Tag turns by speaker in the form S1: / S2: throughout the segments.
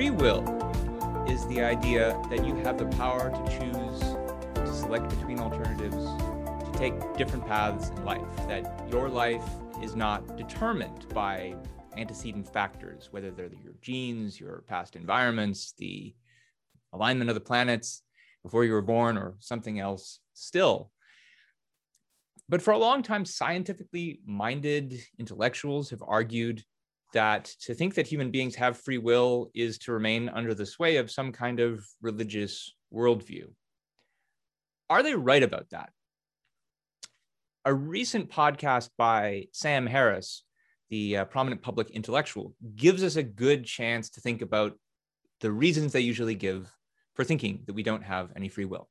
S1: free will is the idea that you have the power to choose to select between alternatives, to take different paths in life, that your life is not determined by antecedent factors, whether they're your genes, your past environments, the alignment of the planets before you were born, or something else still. But for a long time, scientifically minded intellectuals have argued that to think that human beings have free will is to remain under the sway of some kind of religious worldview. Are they right about that? A recent podcast by Sam Harris, the uh, prominent public intellectual, gives us a good chance to think about the reasons they usually give for thinking that we don't have any free will.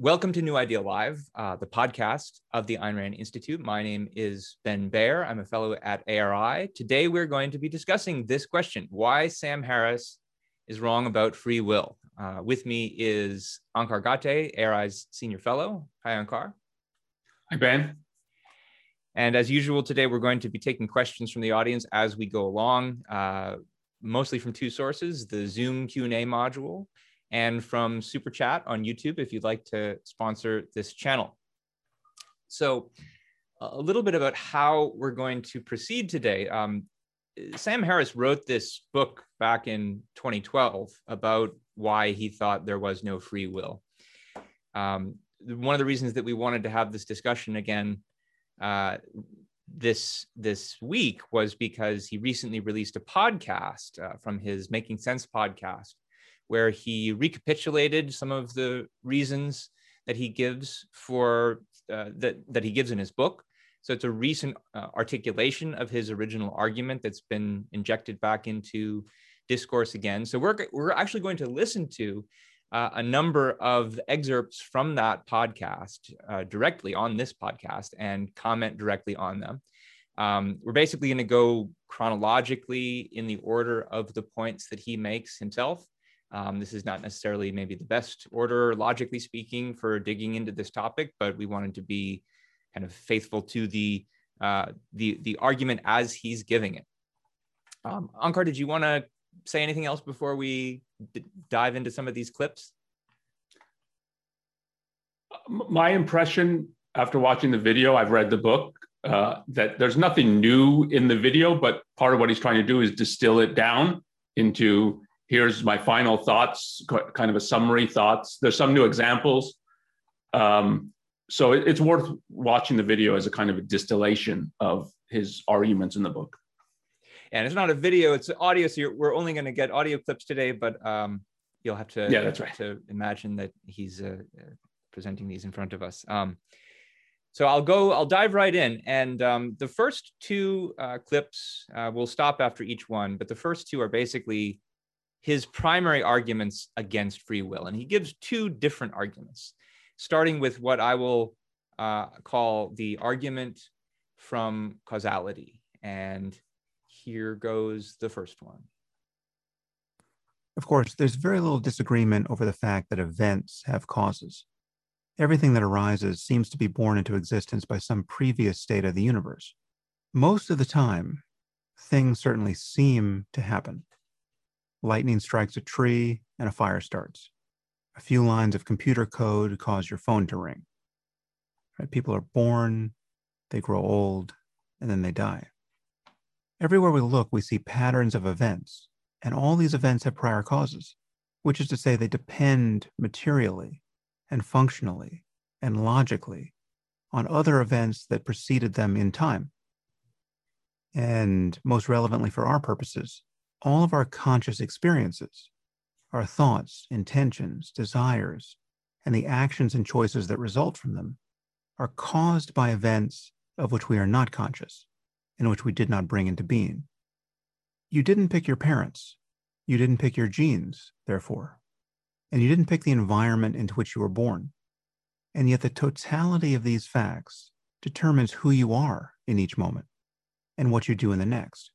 S1: Welcome to New Ideal Live, uh, the podcast of the Ayn Rand Institute. My name is Ben Bayer. I'm a fellow at ARI. Today, we're going to be discussing this question why Sam Harris is wrong about free will. Uh, with me is Onkar Ghate, ARI's senior fellow. Hi, Onkar.
S2: Hi, Ben.
S1: And as usual, today we're going to be taking questions from the audience as we go along, uh, mostly from two sources: the Zoom Q and A module and from Super Chat on YouTube if you'd like to sponsor this channel. So, a little bit about how we're going to proceed today. Um, Sam Harris wrote this book back in 2012 about why he thought there was no free will. Um, one of the reasons that we wanted to have this discussion again uh, this this week was because he recently released a podcast uh, from his Making Sense podcast where he recapitulated some of the reasons that he gives for uh, that that he gives in his book. So it's a recent uh, articulation of his original argument that's been injected back into discourse again. So we're we're actually going to listen to uh, a number of excerpts from that podcast uh, directly on this podcast and comment directly on them. Um, we're basically going to go chronologically in the order of the points that he makes himself. Um, this is not necessarily maybe the best order, logically speaking, for digging into this topic, but we wanted to be kind of faithful to the uh, the the argument as he's giving it. Um, Onkar, did you want to say anything else before we dive into some of these clips?
S2: My impression after watching the video, I've read the book, uh, that there's nothing new in the video, but part of what he's trying to do is distill it down into here's my final thoughts, kind of a summary thoughts. There's some new examples. Um, so it, it's worth watching the video as a kind of a distillation of his arguments in the book.
S1: And it's not a video; it's audio. So we're only going to get audio clips today, but um, you'll have to
S2: yeah, that's right.
S1: to imagine that he's uh, presenting these in front of us. Um, so I'll go, I'll dive right in. And um, the first two uh, clips, uh, we'll stop after each one, but the first two are basically his primary arguments against free will. And he gives two different arguments, starting with what I will uh, call the argument from causality. And here goes the first one.
S3: Of course, there's very little disagreement over the fact that events have causes. Everything that arises seems to be born into existence by some previous state of the universe. Most of the time, things certainly seem to happen. Lightning strikes a tree and a fire starts. A few lines of computer code cause your phone to ring. Right? People are born, they grow old, and then they die. Everywhere we look, we see patterns of events, and all these events have prior causes, which is to say, they depend materially and functionally and logically on other events that preceded them in time. And most relevantly for our purposes, all of our conscious experiences, our thoughts, intentions, desires, and the actions and choices that result from them are caused by events of which we are not conscious and which we did not bring into being. You didn't pick your parents. You didn't pick your genes, therefore. And you didn't pick the environment into which you were born. And yet, the totality of these facts determines who you are in each moment and what you do in the next.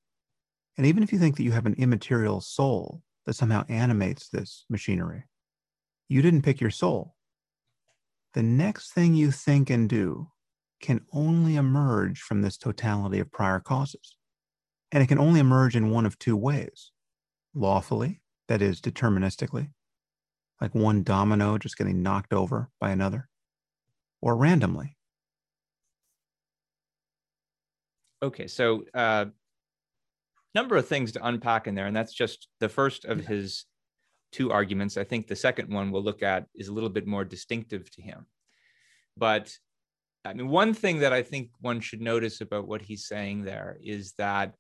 S3: And even if you think that you have an immaterial soul that somehow animates this machinery, you didn't pick your soul. The next thing you think and do can only emerge from this totality of prior causes. And it can only emerge in one of two ways lawfully, that is, deterministically, like one domino just getting knocked over by another, or randomly?
S1: Okay, so uh, number of things to unpack in there, and that's just the first of his two arguments. I think the second one we'll look at is a little bit more distinctive to him. But I mean, one thing that I think one should notice about what he's saying there is that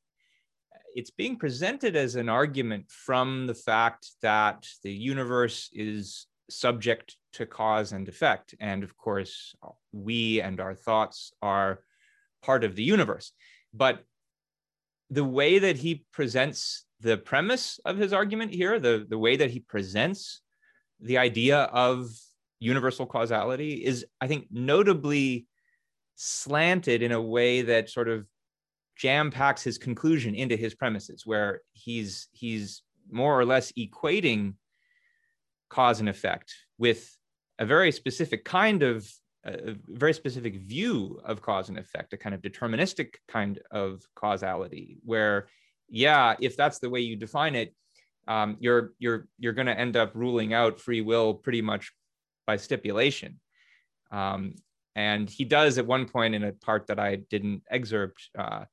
S1: it's being presented as an argument from the fact that the universe is subject to cause and effect. And of course, we and our thoughts are part of the universe. But the way that he presents the premise of his argument here, the, the way that he presents the idea of universal causality is, I think, notably slanted in a way that sort of jam packs his conclusion into his premises, where he's he's more or less equating cause and effect with a very specific kind of a very specific view of cause and effect, a kind of deterministic kind of causality, where yeah, if that's the way you define it, um, you're you're you're going to end up ruling out free will pretty much by stipulation. Um, and he does at one point in a part that I didn't excerpt uh,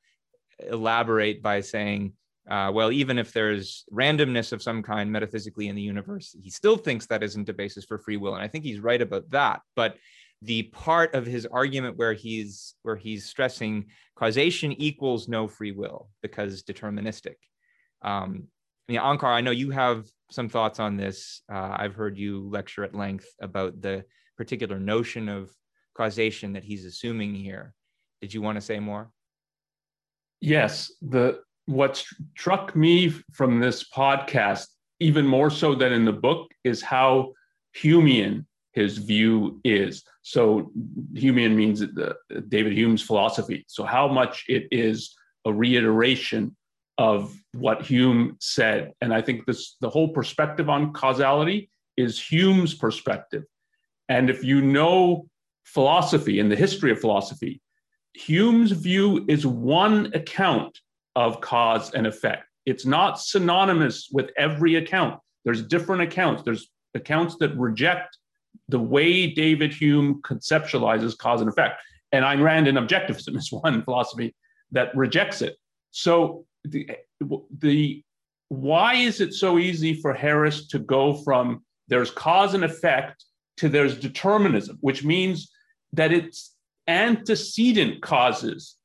S1: elaborate by saying, uh, well, even if there's randomness of some kind metaphysically in the universe, he still thinks that isn't a basis for free will. And I think he's right about that. But the part of his argument where he's where he's stressing causation equals no free will because deterministic. Um, I mean, Onkar, I know you have some thoughts on this. Uh, I've heard you lecture at length about the particular notion of causation that he's assuming here. Did you want to say more?
S2: Yes. The what struck me from this podcast, even more so than in the book, is how Humean his view is. So Humean means the, David Hume's philosophy. So how much it is a reiteration of what Hume said. And I think this the whole perspective on causality is Hume's perspective. And if you know philosophy and the history of philosophy, Hume's view is one account of cause and effect. It's not synonymous with every account. There's different accounts. There's accounts that reject the way David Hume conceptualizes cause and effect. And Ayn Rand in objectivism is one philosophy that rejects it. So the, the why is it so easy for Harris to go from there's cause and effect to there's determinism, which means that it's antecedent causes,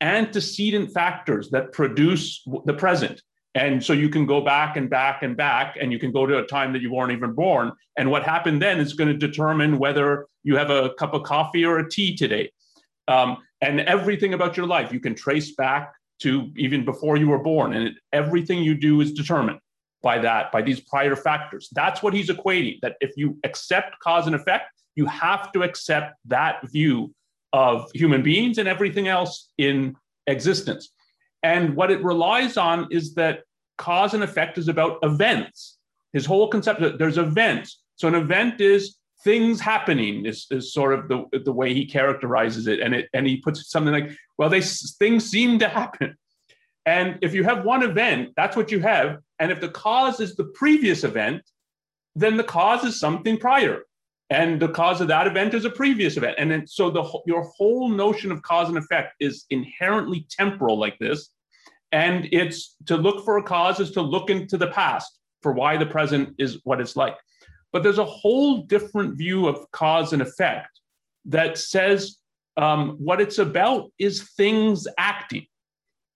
S2: antecedent factors that produce the present. And so you can go back and back and back, and you can go to a time that you weren't even born. And what happened then is going to determine whether you have a cup of coffee or a tea today. Um, and everything about your life you can trace back to even before you were born. And it, everything you do is determined by that, by these prior factors. That's what he's equating that if you accept cause and effect, you have to accept that view of human beings and everything else in existence. And what it relies on is that cause and effect is about events. His whole concept there's events. So an event is things happening is, is sort of the, the way he characterizes it. And it and he puts something like, well, they things seem to happen. And if you have one event, that's what you have. And if the cause is the previous event, then the cause is something prior. And the cause of that event is a previous event. And then, so the your whole notion of cause and effect is inherently temporal like this. And it's to look for a cause is to look into the past for why the present is what it's like. But there's a whole different view of cause and effect that says um, what it's about is things acting.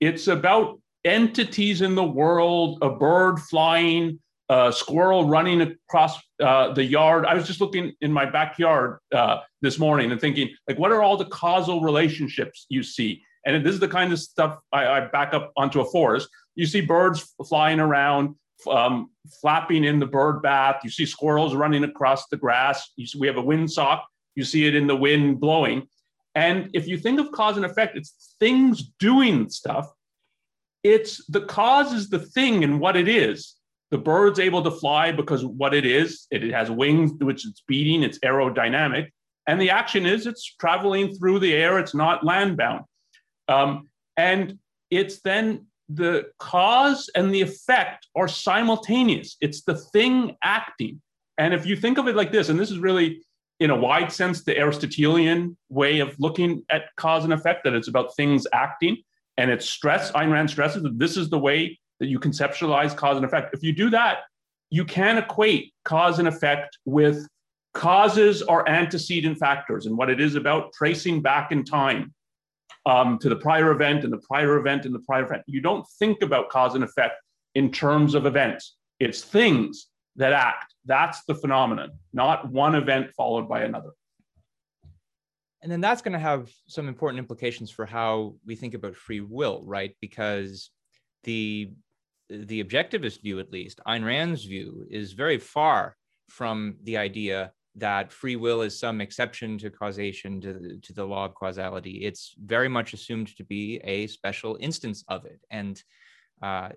S2: It's about entities in the world, a bird flying, a squirrel running across uh, the yard. I was just looking in my backyard uh, this morning and thinking, like, what are all the causal relationships you see? And this is the kind of stuff I, I back up onto a forest. You see birds flying around, um, flapping in the bird bath. You see squirrels running across the grass. See, we have a windsock. You see it in the wind blowing. And if you think of cause and effect, it's things doing stuff. It's the cause is the thing and what it is. The bird's able to fly because what it is, it, it has wings which it's beating, it's aerodynamic. And the action is it's traveling through the air, it's not land bound. Um, and it's then the cause and the effect are simultaneous. It's the thing acting. And if you think of it like this, and this is really in a wide sense the Aristotelian way of looking at cause and effect, that it's about things acting and it's stress. Ayn Rand stresses that this is the way that you conceptualize cause and effect. If you do that, you can equate cause and effect with causes are antecedent factors and what it is about tracing back in time um, to the prior event and the prior event and the prior event. You don't think about cause and effect in terms of events. It's things that act. That's the phenomenon, not one event followed by another.
S1: And then that's going to have some important implications for how we think about free will, right? Because the the objectivist view, at least, Ayn Rand's view, is very far from the idea that free will is some exception to causation to the, to the law of causality. It's very much assumed to be a special instance of it. And uh,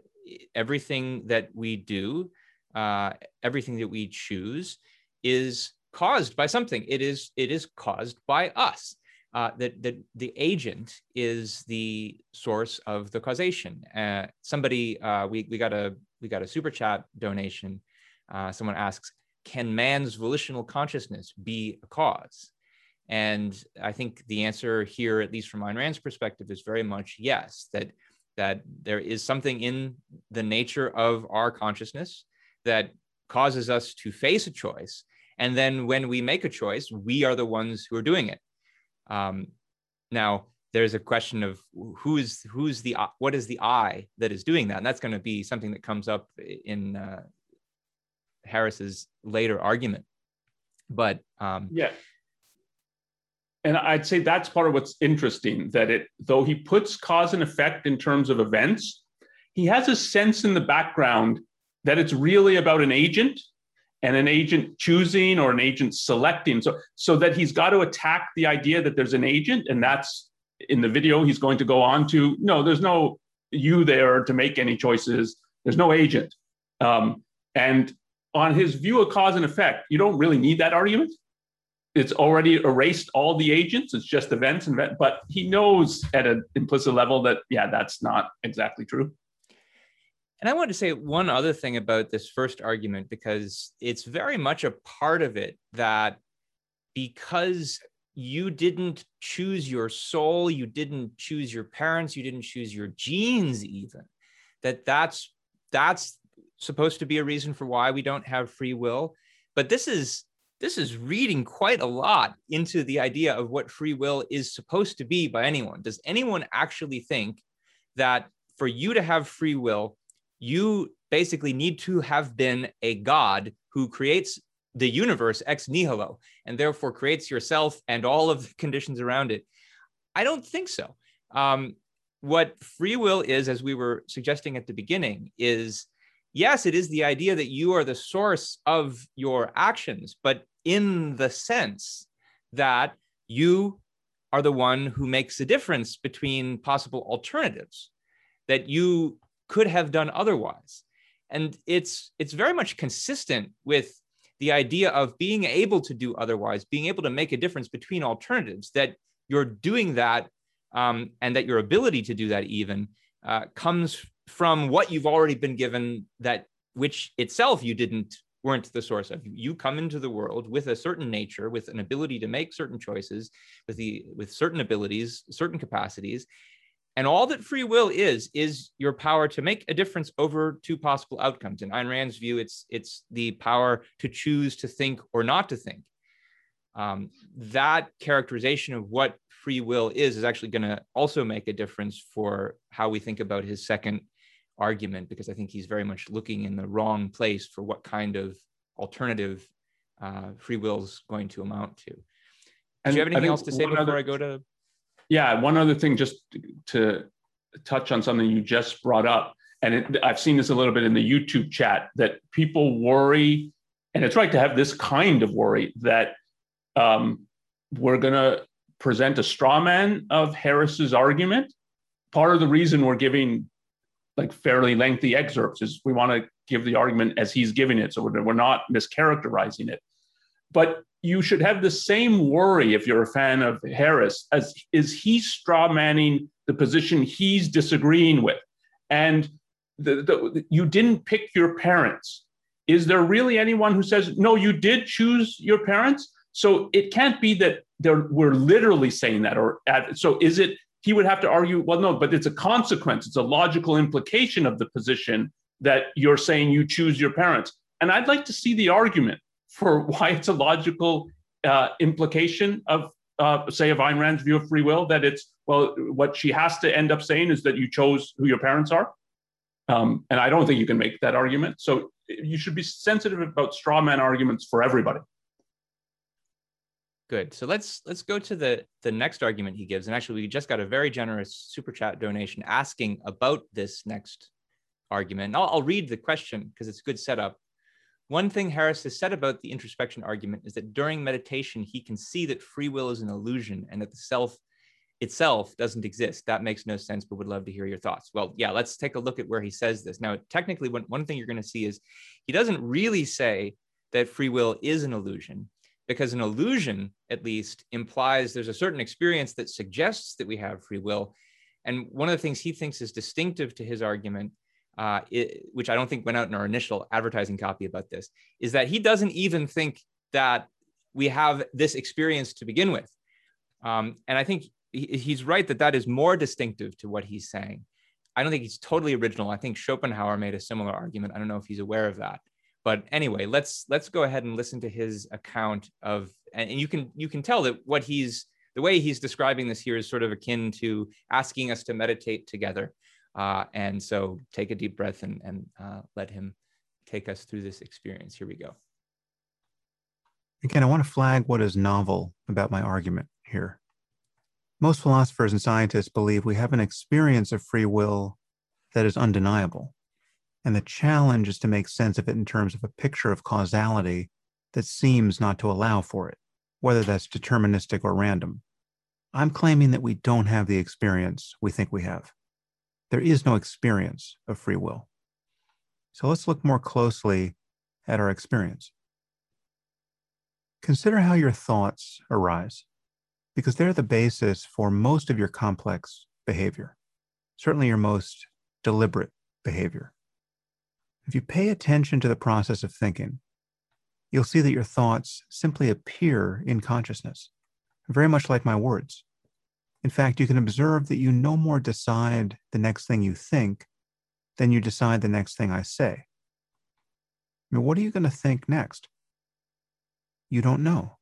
S1: everything that we do uh, everything that we choose is caused by something. It is it is caused by us. Uh, that that the agent is the source of the causation. Uh, somebody uh, we we got a we got a super chat donation. Uh, someone asks, can man's volitional consciousness be a cause? And I think the answer here, at least from Ayn Rand's perspective, is very much yes. That that there is something in the nature of our consciousness that causes us to face a choice. And then when we make a choice, we are the ones who are doing it. Um, now, there's a question of who's who's the what is the I that is doing that, and that's going to be something that comes up in uh, Harris's later argument. But um,
S2: yeah, and I'd say that's part of what's interesting that it though he puts cause and effect in terms of events, he has a sense in the background that it's really about an agent and an agent choosing or an agent selecting. So so that he's got to attack the idea that there's an agent and that's in the video he's going to go on to no there's no you there to make any choices. There's no agent. Um, and on his view of cause and effect you don't really need that argument. It's already erased all the agents. It's just events and but he knows at an implicit level that yeah that's not exactly true
S1: and I want to say one other thing about this first argument, because it's very much a part of it that because you didn't choose your soul, you didn't choose your parents, you didn't choose your genes, even that that's that's supposed to be a reason for why we don't have free will. But this is this is reading quite a lot into the idea of what free will is supposed to be by anyone. Does anyone actually think that for you to have free will, you basically need to have been a god who creates the universe ex nihilo and therefore creates yourself and all of the conditions around it. I don't think so. Um, what free will is, as we were suggesting at the beginning, is yes, it is the idea that you are the source of your actions, but in the sense that you are the one who makes the difference between possible alternatives, that you could have done otherwise. And it's it's very much consistent with the idea of being able to do otherwise, being able to make a difference between alternatives, that you're doing that um, and that your ability to do that even uh, comes from what you've already been given that which itself you didn't weren't the source of you come into the world with a certain nature with an ability to make certain choices with the with certain abilities certain capacities and all that free will is, is your power to make a difference over two possible outcomes. In Ayn Rand's view, it's, it's the power to choose to think or not to think. Um, that characterization of what free will is is actually going to also make a difference for how we think about his second argument, because I think he's very much looking in the wrong place for what kind of alternative uh, free will is going to amount to. Do you have anything else to say before other, I go to
S2: yeah, one other thing, just to touch on something you just brought up, and it, I've seen this a little bit in the YouTube chat that people worry, and it's right to have this kind of worry that um, we're going to present a straw man of Harris's argument. Part of the reason we're giving like fairly lengthy excerpts is we want to give the argument as he's giving it, so we're, we're not mischaracterizing it. But you should have the same worry if you're a fan of Harris as is he straw manning the position he's disagreeing with. and the, the, you didn't pick your parents. Is there really anyone who says, no, you did choose your parents? So it can't be that we're literally saying that. Or so is it, he would have to argue, well, no, but it's a consequence, it's a logical implication of the position that you're saying you choose your parents. And I'd like to see the argument for why it's a logical uh, implication of, uh, say, of Ayn Rand's view of free will, that it's, well, what she has to end up saying is that you chose who your parents are. Um, and I don't think you can make that argument. So you should be sensitive about straw man arguments for everybody.
S1: Good. So let's let's go to the the next argument he gives. And actually, we just got a very generous super chat donation asking about this next argument. I'll, I'll read the question because it's a good setup. One thing Harris has said about the introspection argument is that during meditation, he can see that free will is an illusion and that the self itself doesn't exist. That makes no sense, but would love to hear your thoughts. Well, yeah, let's take a look at where he says this. Now, technically, one, one thing you're going to see is he doesn't really say that free will is an illusion, because an illusion, at least, implies there's a certain experience that suggests that we have free will. And one of the things he thinks is distinctive to his argument, uh, it, which I don't think went out in our initial advertising copy about this, is that he doesn't even think that we have this experience to begin with. Um, and I think he's right that that is more distinctive to what he's saying. I don't think he's totally original. I think Schopenhauer made a similar argument. I don't know if he's aware of that. But anyway, let's let's go ahead and listen to his account of and you can you can tell that what he's the way he's describing this here is sort of akin to asking us to meditate together. Uh, and so take a deep breath and, and uh, let him take us through this experience. Here we go.
S3: Again, I want to flag what is novel about my argument here. Most philosophers and scientists believe we have an experience of free will that is undeniable. And the challenge is to make sense of it in terms of a picture of causality that seems not to allow for it, whether that's deterministic or random. I'm claiming that we don't have the experience we think we have. There is no experience of free will. So let's look more closely at our experience. Consider how your thoughts arise because they're the basis for most of your complex behavior, certainly your most deliberate behavior. If you pay attention to the process of thinking, you'll see that your thoughts simply appear in consciousness, very much like my words. In fact, you can observe that you no more decide the next thing you think than you decide the next thing I say. What are you going to think next? You don't know.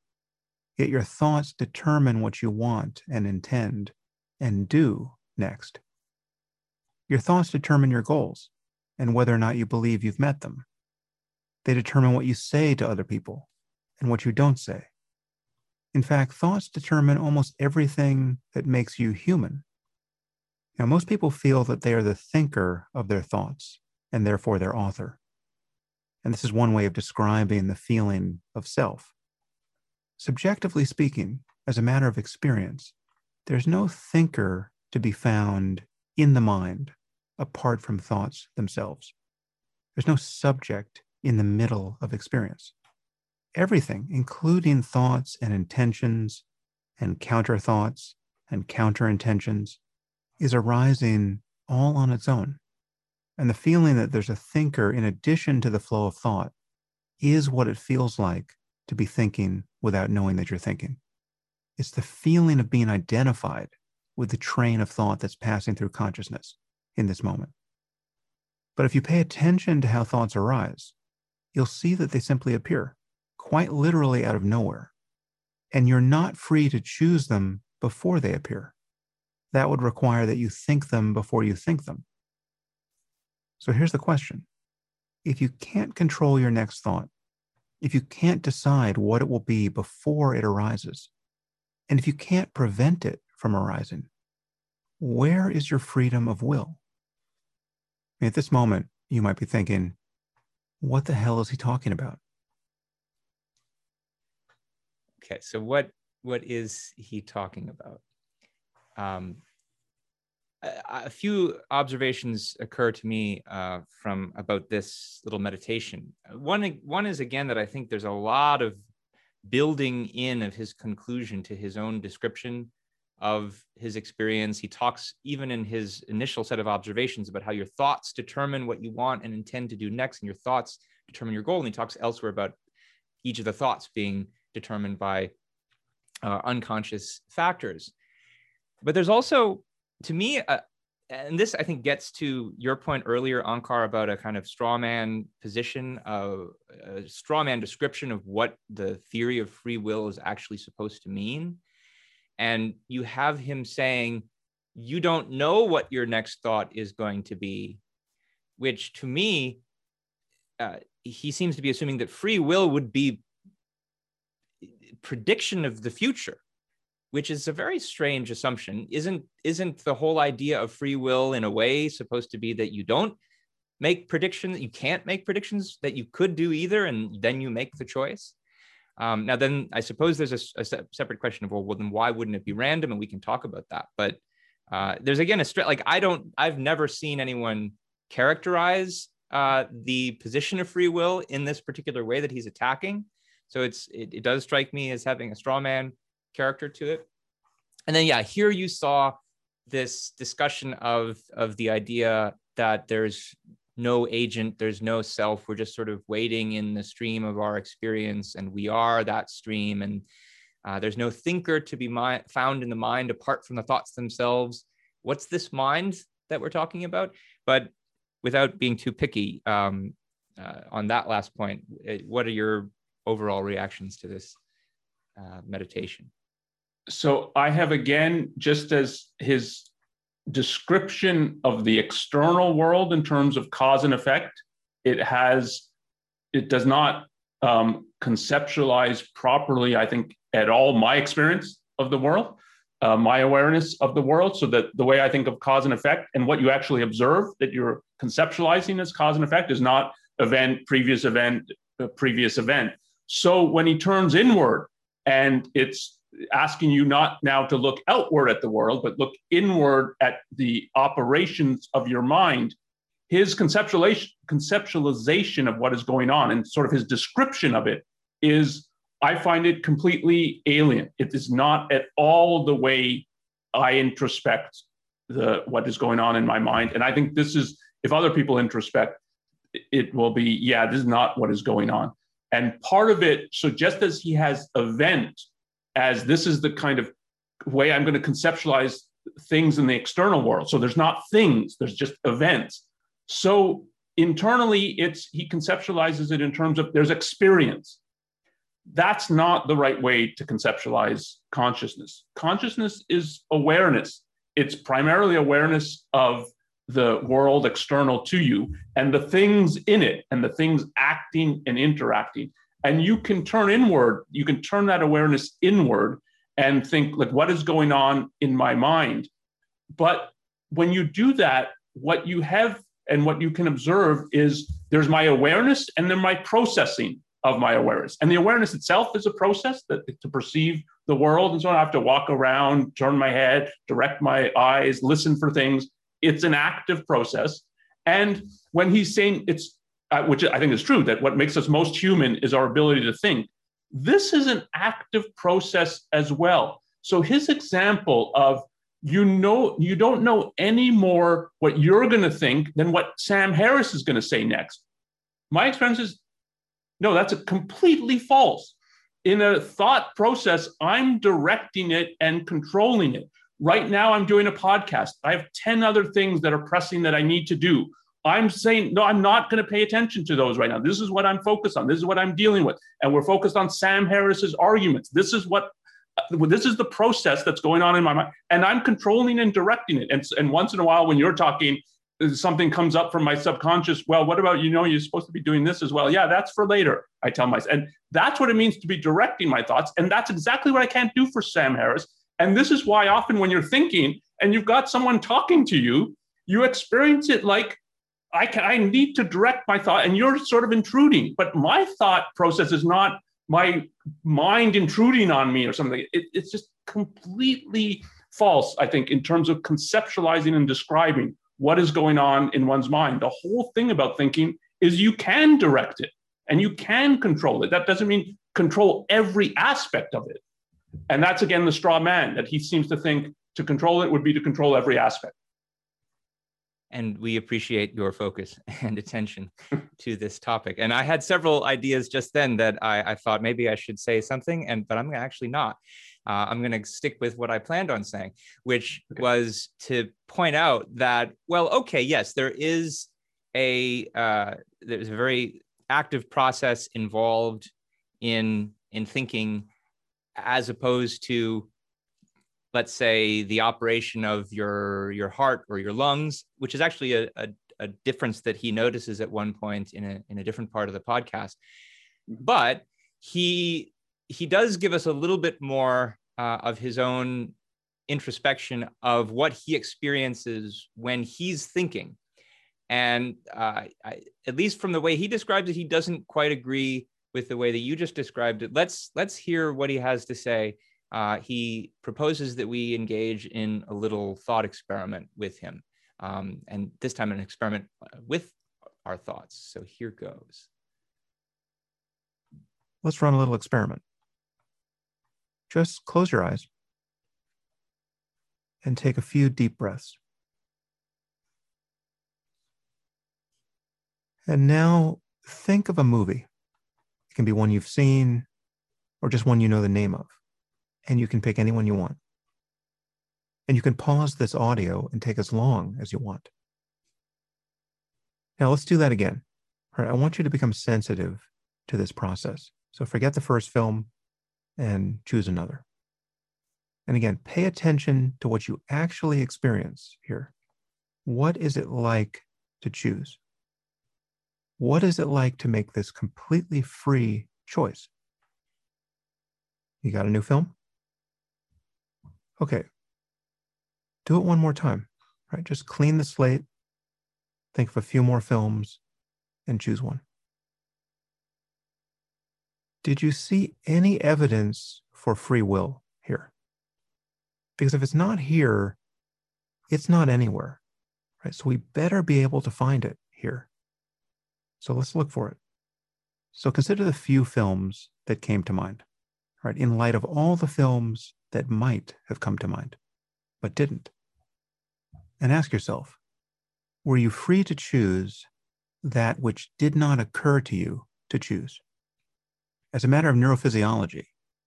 S3: Yet your thoughts determine what you want and intend and do next. Your thoughts determine your goals and whether or not you believe you've met them. They determine what you say to other people and what you don't say. In fact, thoughts determine almost everything that makes you human. Now, most people feel that they are the thinker of their thoughts and therefore their author. And this is one way of describing the feeling of self. Subjectively speaking, as a matter of experience, there's no thinker to be found in the mind apart from thoughts themselves. There's no subject in the middle of experience. Everything, including thoughts and intentions and counter thoughts and counter intentions, is arising all on its own. And the feeling that there's a thinker in addition to the flow of thought is what it feels like to be thinking without knowing that you're thinking. It's the feeling of being identified with the train of thought that's passing through consciousness in this moment. But if you pay attention to how thoughts arise, you'll see that they simply appear quite literally out of nowhere. And you're not free to choose them before they appear. That would require that you think them before you think them. So here's the question If you can't control your next thought, if you can't decide what it will be before it arises, and if you can't prevent it from arising, where is your freedom of will? At this moment, you might be thinking, what the hell is he talking about?
S1: Okay, so what what is he talking about? Um, a, few observations occur to me uh, from about this little meditation. One, one is again that I think there's a lot of building in of his conclusion to his own description of his experience. He talks even in his initial set of observations about how your thoughts determine what you want and intend to do next, and your thoughts determine your goal. And he talks elsewhere about each of the thoughts being determined by uh, unconscious factors. But there's also, to me, uh, and this I think gets to your point earlier, Onkar, about a kind of straw man position, of a straw man description of what the theory of free will is actually supposed to mean. And you have him saying, you don't know what your next thought is going to be, which to me, uh, he seems to be assuming that free will would be prediction of the future which is a very strange assumption. Isn't isn't the whole idea of free will in a way supposed to be that you don't make predictions you can't make predictions that you could do either and then you make the choice? Um, now then i suppose there's a, a separate question of well, well then why wouldn't it be random? And we can talk about that. But uh, there's again a straight like i don't i've never seen anyone characterize uh, the position of free will in this particular way that he's attacking so it's it, it does strike me as having a straw man character to it. And then, yeah, here you saw this discussion of of the idea that there's no agent, there's no self. We're just sort of waiting in the stream of our experience, and we are that stream. And uh, there's no thinker to be mi- found in the mind apart from the thoughts themselves. What's this mind that we're talking about? But without being too picky um, uh, on that last point, eh, what are your overall reactions to this uh, meditation?
S2: so I have again, just as his description of the external world in terms of cause and effect, it has, it does not um, conceptualize properly, I think, at all my experience of the world, uh, my awareness of the world. So that the way I think of cause and effect and what you actually observe that you're conceptualizing as cause and effect is not event, previous event, uh, previous event. So when he turns inward and it's asking you not now to look outward at the world, but look inward at the operations of your mind. His conceptualization, conceptualization of what is going on and sort of his description of it is, I find it completely alien. It is not at all the way I introspect the what is going on in my mind. And I think this is, if other people introspect, it will be, yeah, this is not what is going on. And part of it, so just as he has event as this is the kind of way I'm going to conceptualize things in the external world. So there's not things, there's just events. So internally, it's he conceptualizes it in terms of there's experience. That's not the right way to conceptualize consciousness. Consciousness is awareness. It's primarily awareness of the world external to you and the things in it and the things acting and interacting. And you can turn inward you can turn that awareness inward and think like what is going on in my mind? But when you do that what you have and what you can observe is there's my awareness and then my processing of my awareness. And the awareness itself is a process that to perceive the world and so i have to walk around turn my head direct my eyes listen for things it's an active process and when he's saying it's uh, which I think is true, that what makes us most human is our ability to think. This is an active process as well. So his example of you know you don't know any more what you're going to think than what Sam Harris is going to say next. My experience is no, that's a completely false. In a thought process, I'm directing it and controlling it. Right now, I'm doing a podcast. I have 10 other things that are pressing that I need to do. I'm saying, no, I'm not going to pay attention to those right now. This is what I'm focused on. This is what I'm dealing with. And we're focused on Sam Harris's arguments. This is what uh, this is the process that's going on in my mind. And I'm controlling and directing it. And, and once in a while, when you're talking, uh, something comes up from my subconscious. Well, what about, you know, you're supposed to be doing this as well. Yeah, that's for later, I tell myself. And that's what it means to be directing my thoughts. And that's exactly what I can't do for Sam Harris. And this is why often when you're thinking and you've got someone talking to you, you experience it like I can I need to direct my thought, and you're sort of intruding. But my thought process is not my mind intruding on me or something. It, it's just completely false, I think, in terms of conceptualizing and describing what is going on in one's mind. The whole thing about thinking is you can direct it and you can control it. That doesn't mean control every aspect of it. And that's again the straw man that he seems to think to control it would be to control every aspect.
S1: And we appreciate your focus and attention to this topic. And I had several ideas just then that I, I thought maybe I should say something, and but I'm actually not. Uh, I'm going to stick with what I planned on saying, which okay. was to point out that, well, okay, yes, there is a uh, there's a very active process involved in in thinking as opposed to let's say the operation of your your heart or your lungs which is actually a, a, a difference that he notices at one point in a, in a different part of the podcast. But he he does give us a little bit more uh, of his own introspection of what he experiences when he's thinking. And uh, I, at least from the way he describes it he doesn't quite agree with the way that you just described it. Let's let's hear what he has to say. Uh, he proposes that we engage in a little thought experiment with him, um, and this time an experiment uh, with our thoughts. So here goes.
S3: Let's run a little experiment. Just close your eyes and take a few deep breaths. And now think of a movie can be one you've seen or just one you know the name of. And you can pick any one you want. And you can pause this audio and take as long as you want. Now let's do that again. All right, I want you to become sensitive to this process. So forget the first film and choose another. And again, pay attention to what you actually experience here. What is it like to choose? What is it like to make this completely free choice? You got a new film? Okay. Do it one more time, right? Just clean the slate, think of a few more films, and choose one. Did you see any evidence for free will here? Because if it's not here, it's not anywhere, right? So we better be able to find it here. So let's look for it. So consider the few films that came to mind, right? In light of all the films that might have come to mind, but didn't. And ask yourself, were you free to choose that which did not occur to you to choose? As a matter of neurophysiology,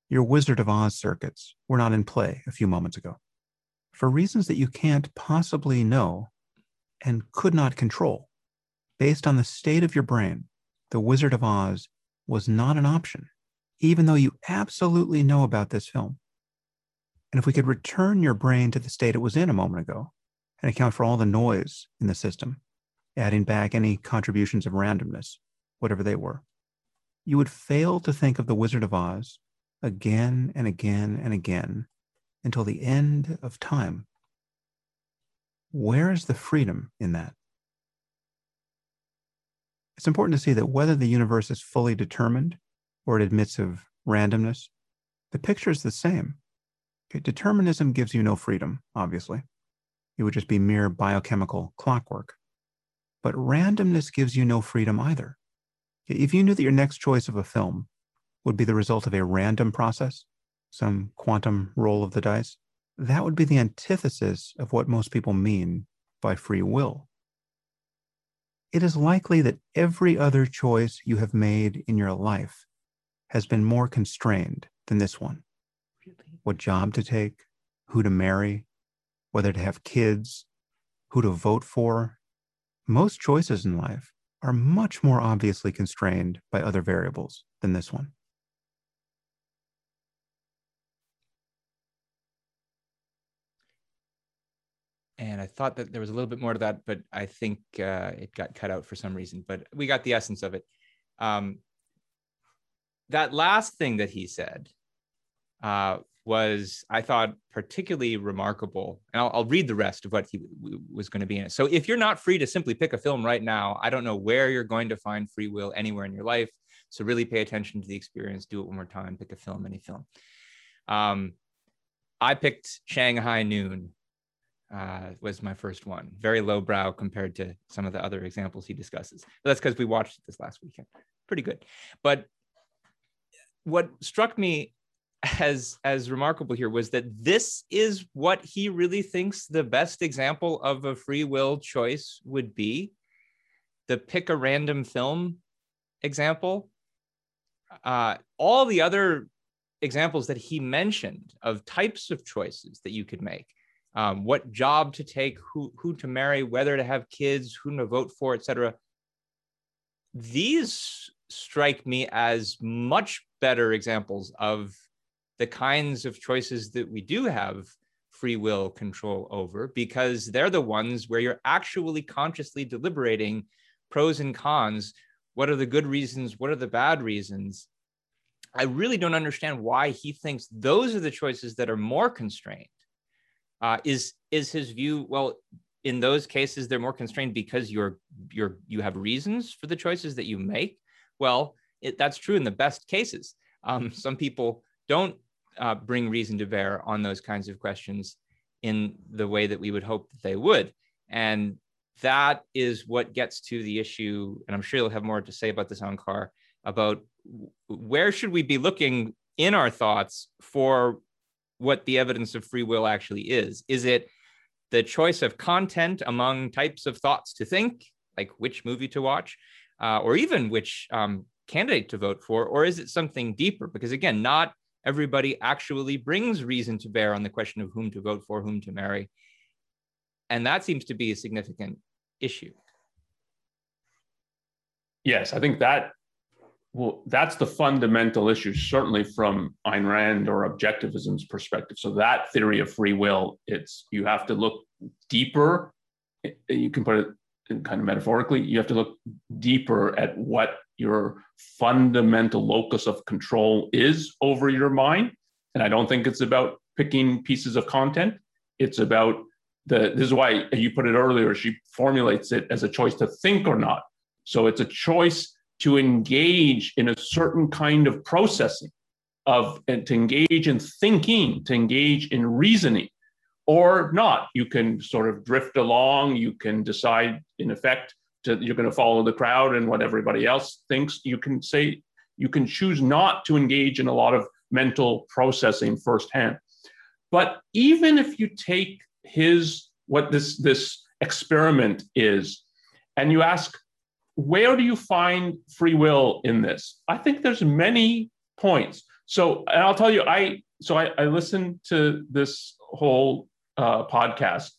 S3: your Wizard of Oz circuits were not in play a few moments ago. For reasons that you can't possibly know and could not control, based on the state of your brain, The Wizard of Oz was not an option, even though you absolutely know about this film. And if we could return your brain to the state it was in a moment ago and account for all the noise in the system, adding back any contributions of randomness, whatever they were, you would fail to think of The Wizard of Oz again and again and again until the end of time. Where is the freedom in that? It's important to see that whether the universe is fully determined or it admits of randomness, the picture is the same. Okay, determinism gives you no freedom, obviously. It would just be mere biochemical clockwork. But randomness gives you no freedom either. If you knew that your next choice of a film would be the result of a random process, some quantum roll of the dice, that would be the antithesis of what most people mean by free will it is likely that every other choice you have made in your life has been more constrained than this one. Really? What job to take, who to marry, whether to have kids, who to vote for. Most choices in life are much more obviously constrained by other variables than this one.
S1: And I thought that there was a little bit more to that, but I think uh, it got cut out for some reason. But we got the essence of it. Um, that last thing that he said uh, was, I thought, particularly remarkable. And I'll, I'll read the rest of what he w- was going to be in it. So, if you're not free to simply pick a film right now, I don't know where you're going to find free will anywhere in your life. So, really pay attention to the experience. Do it one more time. Pick a film, any film. Um, I picked Shanghai Noon uh, was my first one. Very lowbrow compared to some of the other examples he discusses. But that's because we watched this last weekend. Pretty good. But what struck me as as remarkable here was that this is what he really thinks the best example of a free will choice would be the pick a random film example uh, all the other examples that he mentioned of types of choices that you could make um, what job to take who who to marry whether to have kids who to vote for etc these strike me as much better examples of the kinds of choices that we do have free will control over because they're the ones where you're actually consciously deliberating pros and cons. What are the good reasons? What are the bad reasons? I really don't understand why he thinks those are the choices that are more constrained uh, is is his view well in those cases they're more constrained because you're you're you have reasons for the choices that you make well it, that's true in the best cases um, some people don't uh, bring reason to bear on those kinds of questions in the way that we would hope that they would. And that is what gets to the issue. And I'm sure you'll have more to say about this, Onkar about where should we be looking in our thoughts for what the evidence of free will actually is? Is it the choice of content among types of thoughts to think, like which movie to watch, uh, or even which um, candidate to vote for? Or is it something deeper? Because again, not everybody actually brings reason to bear on the question of whom to vote for, whom to marry. And that seems to be a significant issue.
S2: Yes, I think that well, that's the fundamental issue, certainly from Ayn Rand or objectivism's perspective. So that theory of free will, it's you have to look deeper. Eh, you can put it kind of metaphorically, you have to look deeper at what your fundamental locus of control is over your mind. And I don't think it's about picking pieces of content. It's about the, this is why you put it earlier, she formulates it as a choice to think or not. So it's a choice to engage in a certain kind of processing of and to engage in thinking, to engage in reasoning or not. You can sort of drift along. You can decide, in effect, to, you're going to follow the crowd and what everybody else thinks. You can say, you can choose not to engage in a lot of mental processing firsthand. But even if you take his, what this, this experiment is, and you ask, where do you find free will in this? I think there's many points. So, and I'll tell you, I so I, I listened to this whole uh, podcast.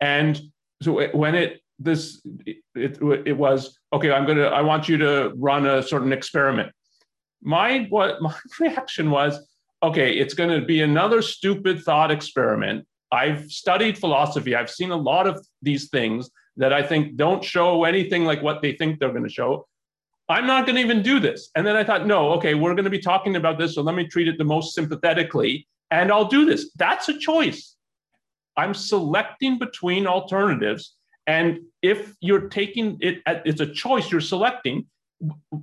S2: And so it, when it this it, it, it was okay, I'm gonna I want you to run a certain experiment. My what my reaction was okay, it's going to be another stupid thought experiment. I've studied philosophy. I've seen a lot of these things that I think don't show anything like what they think they're going to show. I'm not going to even do this. And then I thought, no, okay, we're going to be talking about this. So let me treat it the most sympathetically and I'll do this. That's a choice. I'm selecting between alternatives. And if you're taking it, it's a choice you're selecting.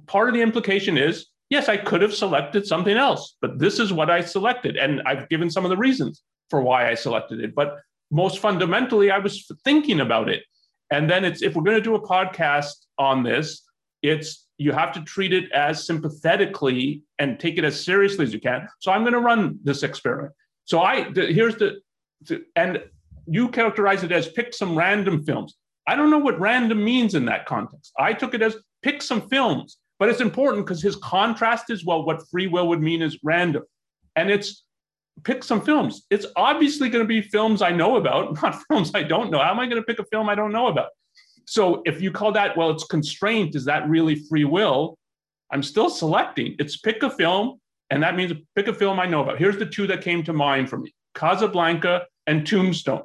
S2: Part of the implication is, yes, I could have selected something else, but this is what I selected. And I've given some of the reasons for why I selected it. But most fundamentally, I was thinking about it. And then it's if we're going to do a podcast on this, it's you have to treat it as sympathetically and take it as seriously as you can. So I'm going to run this experiment. So I the, here's the to, and you characterize it as pick some random films. I don't know what random means in that context. I took it as pick some films, but it's important because his contrast is well, what free will would mean is random. And it's pick some films. It's obviously going to be films I know about, not films I don't know. How am I going to pick a film I don't know about? So if you call that, well, it's constraint, is that really free will? I'm still selecting. It's pick a film, and that means pick a film I know about. Here's the two that came to mind for me Casablanca and Tombstone.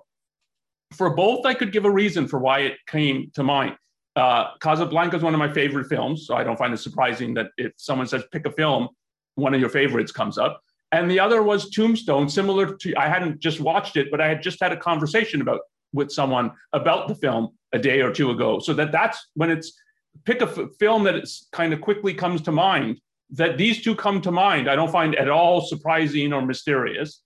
S2: For both, I could give a reason for why it came to mind. Uh, Casablanca is one of my favorite films, so I don't find it surprising that if someone says pick a film, one of your favorites comes up. And the other was Tombstone, similar to I hadn't just watched it, but I had just had a conversation about with someone about the film a day or two ago. So that that's when it's pick a f- film that it's kind of quickly comes to mind. That these two come to mind, I don't find at all surprising or mysterious.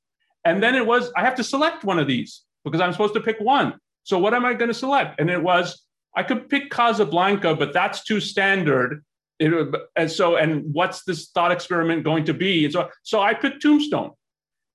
S2: And then it was, I have to select one of these because I'm supposed to pick one. So what am I going to select? And it was, I could pick Casablanca, but that's too standard. It, and so, and what's this thought experiment going to be? And so, so I picked Tombstone.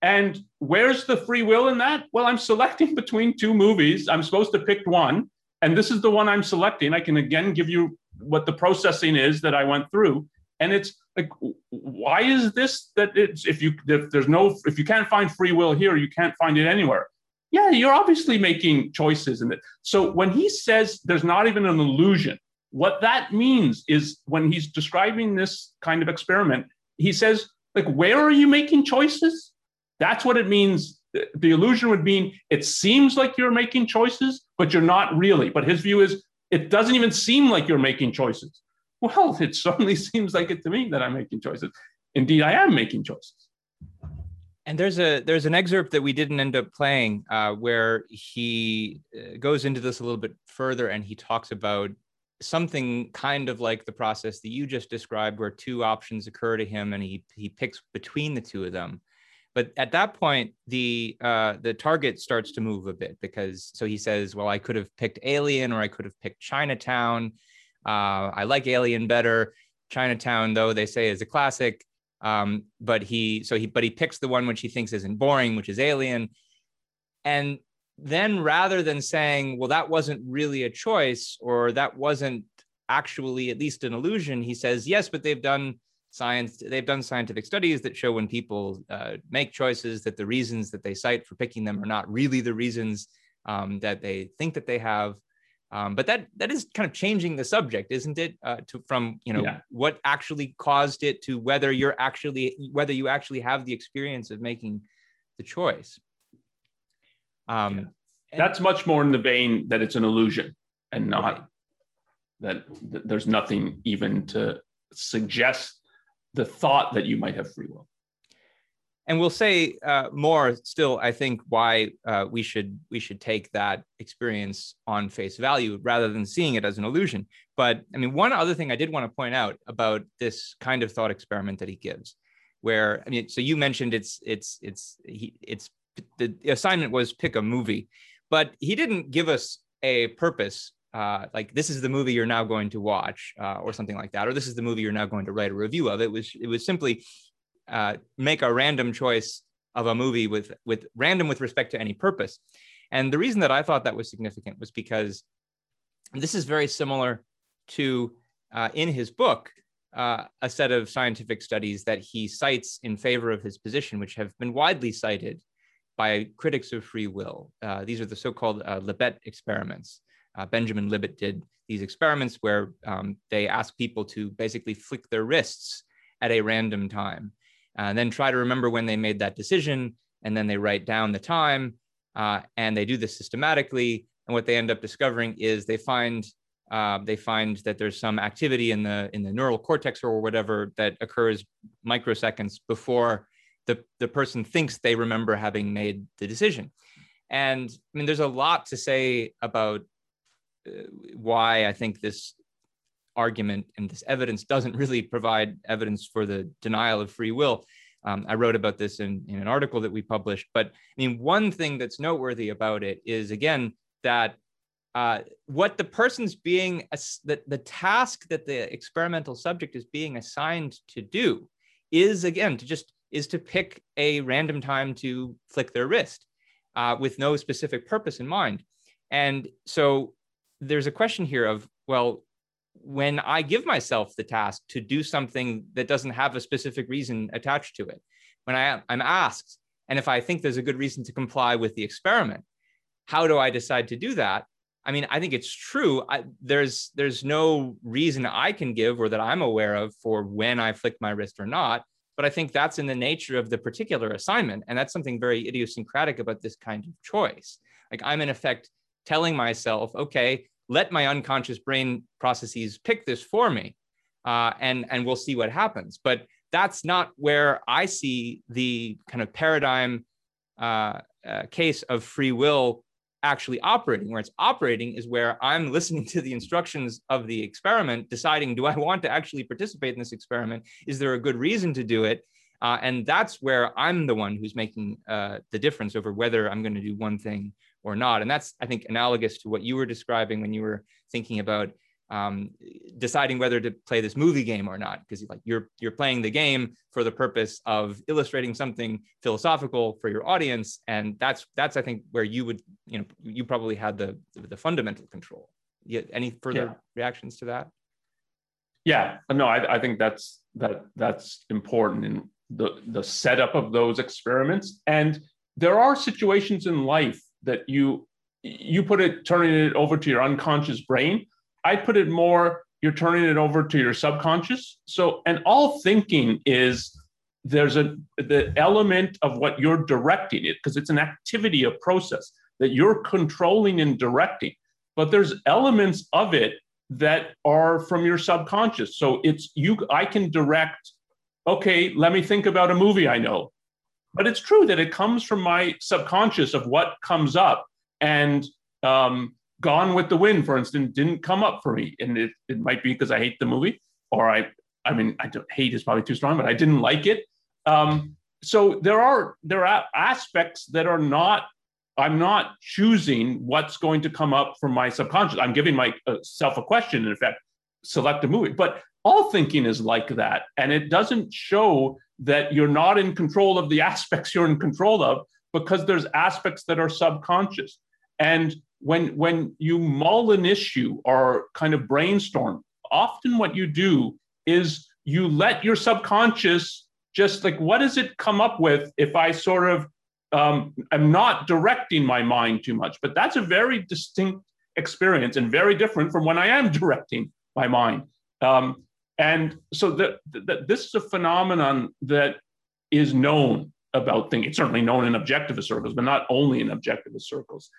S2: And where's the free will in that? Well, I'm selecting between two movies. I'm supposed to pick one, and this is the one I'm selecting. I can again give you what the processing is that I went through, and it's like, why is this that it's if you if there's no if you can't find free will here, you can't find it anywhere. Yeah, you're obviously making choices in it. So when he says there's not even an illusion, what that means is when he's describing this kind of experiment, he says, like, where are you making choices? That's what it means. The illusion would mean it seems like you're making choices, but you're not really. But his view is it doesn't even seem like you're making choices. Well, it certainly seems like it to me that I'm making choices. Indeed, I am making choices.
S1: And there's a there's an excerpt that we didn't end up playing uh, where he uh, goes into this a little bit further, and he talks about something kind of like the process that you just described, where two options occur to him, and he he picks between the two of them. But at that point, the uh, the target starts to move a bit because so he says, "Well, I could have picked Alien, or I could have picked Chinatown. Uh, I like Alien better. Chinatown, though they say is a classic, um, but he so he but he picks the one which he thinks isn't boring, which is Alien, and then rather than saying, well, that wasn't really a choice or that wasn't actually at least an illusion, he says, yes, but they've done science, they've done scientific studies that show when people uh, make choices that the reasons that they cite for picking them are not really the reasons um, that they think that they have. Um, but that that is kind of changing the subject, isn't it? Uh, to from you know yeah. what actually caused it to whether you're actually whether you actually have the experience of making the choice.
S2: Um, yeah. That's much more in the vein that it's an illusion and not that there's nothing even to suggest the thought that you might have free will.
S1: And we'll say uh, more still. I think why uh, we should we should take that experience on face value rather than seeing it as an illusion. But I mean, one other thing I did want to point out about this kind of thought experiment that he gives, where I mean, so you mentioned it's it's it's he, it's the assignment was pick a movie, but he didn't give us a purpose. Uh, like this is the movie you're now going to watch, uh, or something like that, or this is the movie you're now going to write a review of. It was it was simply uh, make a random choice of a movie with with random with respect to any purpose. And the reason that I thought that was significant was because this is very similar to uh, in his book uh, a set of scientific studies that he cites in favor of his position, which have been widely cited by critics of free will. Uh, these are the so-called uh, Libet experiments. Uh, Benjamin Libet did these experiments where um, they ask people to basically flick their wrists at a random time, and then try to remember when they made that decision, and then they write down the time, uh, and they do this systematically. And what they end up discovering is they find uh, they find that there's some activity in the in the neural cortex or whatever that occurs microseconds before the, the person thinks they remember having made the decision. And I mean, there's a lot to say about uh, why I think this argument and this evidence doesn't really provide evidence for the denial of free will. Um, I wrote about this in, in an article that we published. But I mean, one thing that's noteworthy about it is, again, that uh, what the person's being, that the task that the experimental subject is being assigned to do is, again, to just is to pick a random time to flick their wrist uh, with no specific purpose in mind. And so there's a question here of, well, when I give myself the task to do something that doesn't have a specific reason attached to it, when I, I'm asked, and if I think there's a good reason to comply with the experiment, how do I decide to do that? I mean, I think it's true. I, there's there's no reason I can give or that I'm aware of for when I flick my wrist or not. But I think that's in the nature of the particular assignment. And that's something very idiosyncratic about this kind of choice. Like I'm in effect telling myself, okay, let my unconscious brain processes pick this for me. Uh, and, and we'll see what happens. But that's not where I see the kind of paradigm uh, uh, case of free will actually operating. Where it's operating is where I'm listening to the instructions of the experiment, deciding, do I want to actually participate in this experiment? Is there a good reason to do it? Uh, and that's where I'm the one who's making uh, the difference over whether I'm going to do one thing or not. And that's, I think, analogous to what you were describing when you were thinking about um, deciding whether to play this movie game or not. Because like you're you're playing the game for the purpose of illustrating something philosophical for your audience. And that's that's i think where you would you know you probably had the the fundamental control. Any further yeah. reactions to that?
S2: Yeah. No I, I think that's that that's important in the the setup of those experiments. And there are situations in life that you you put it turning it over to your unconscious brain I put it more, you're turning it over to your subconscious. So, and all thinking is there's a the element of what you're directing it because it's an activity, a process that you're controlling and directing. But there's elements of it that are from your subconscious. So it's you, I can direct, okay, let me think about a movie I know. But it's true that it comes from my subconscious of what comes up. And um, Gone with the Wind, for instance, didn't come up for me, and it, it might be because I hate the movie, or I I mean I don't hate is probably too strong, but I didn't like it. Um, so there are there are aspects that are not I'm not choosing what's going to come up from my subconscious. I'm giving myself uh, a question, in effect, select a movie. But all thinking is like that. And it doesn't show that you're not in control of the aspects you're in control of because there's aspects that are subconscious. And when when you mull an issue or kind of brainstorm, often what you do is you let your subconscious just like what does it come up with if I sort of um, am not directing my mind too much. But that's a very distinct experience and very different from when I am directing my mind. Um, and so that, that this is a phenomenon that is known about things. It's certainly known in objectivist circles, but not only in objectivist circles.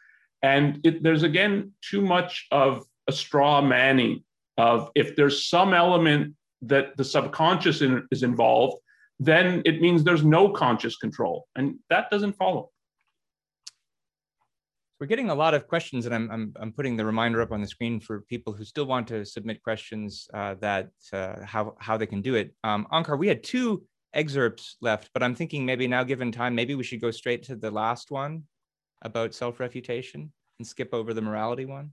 S2: And it, there's again too much of a straw manning of if there's some element that the subconscious in, is involved, then it means there's no conscious control. And that doesn't follow.
S1: We're getting a lot of questions, and I'm, I'm, I'm putting the reminder up on the screen for people who still want to submit questions uh, that uh, how, how they can do it. Um, Onkar, we had two excerpts left, but I'm thinking maybe now given time, maybe we should go straight to the last one about self-refutation and skip over the morality one?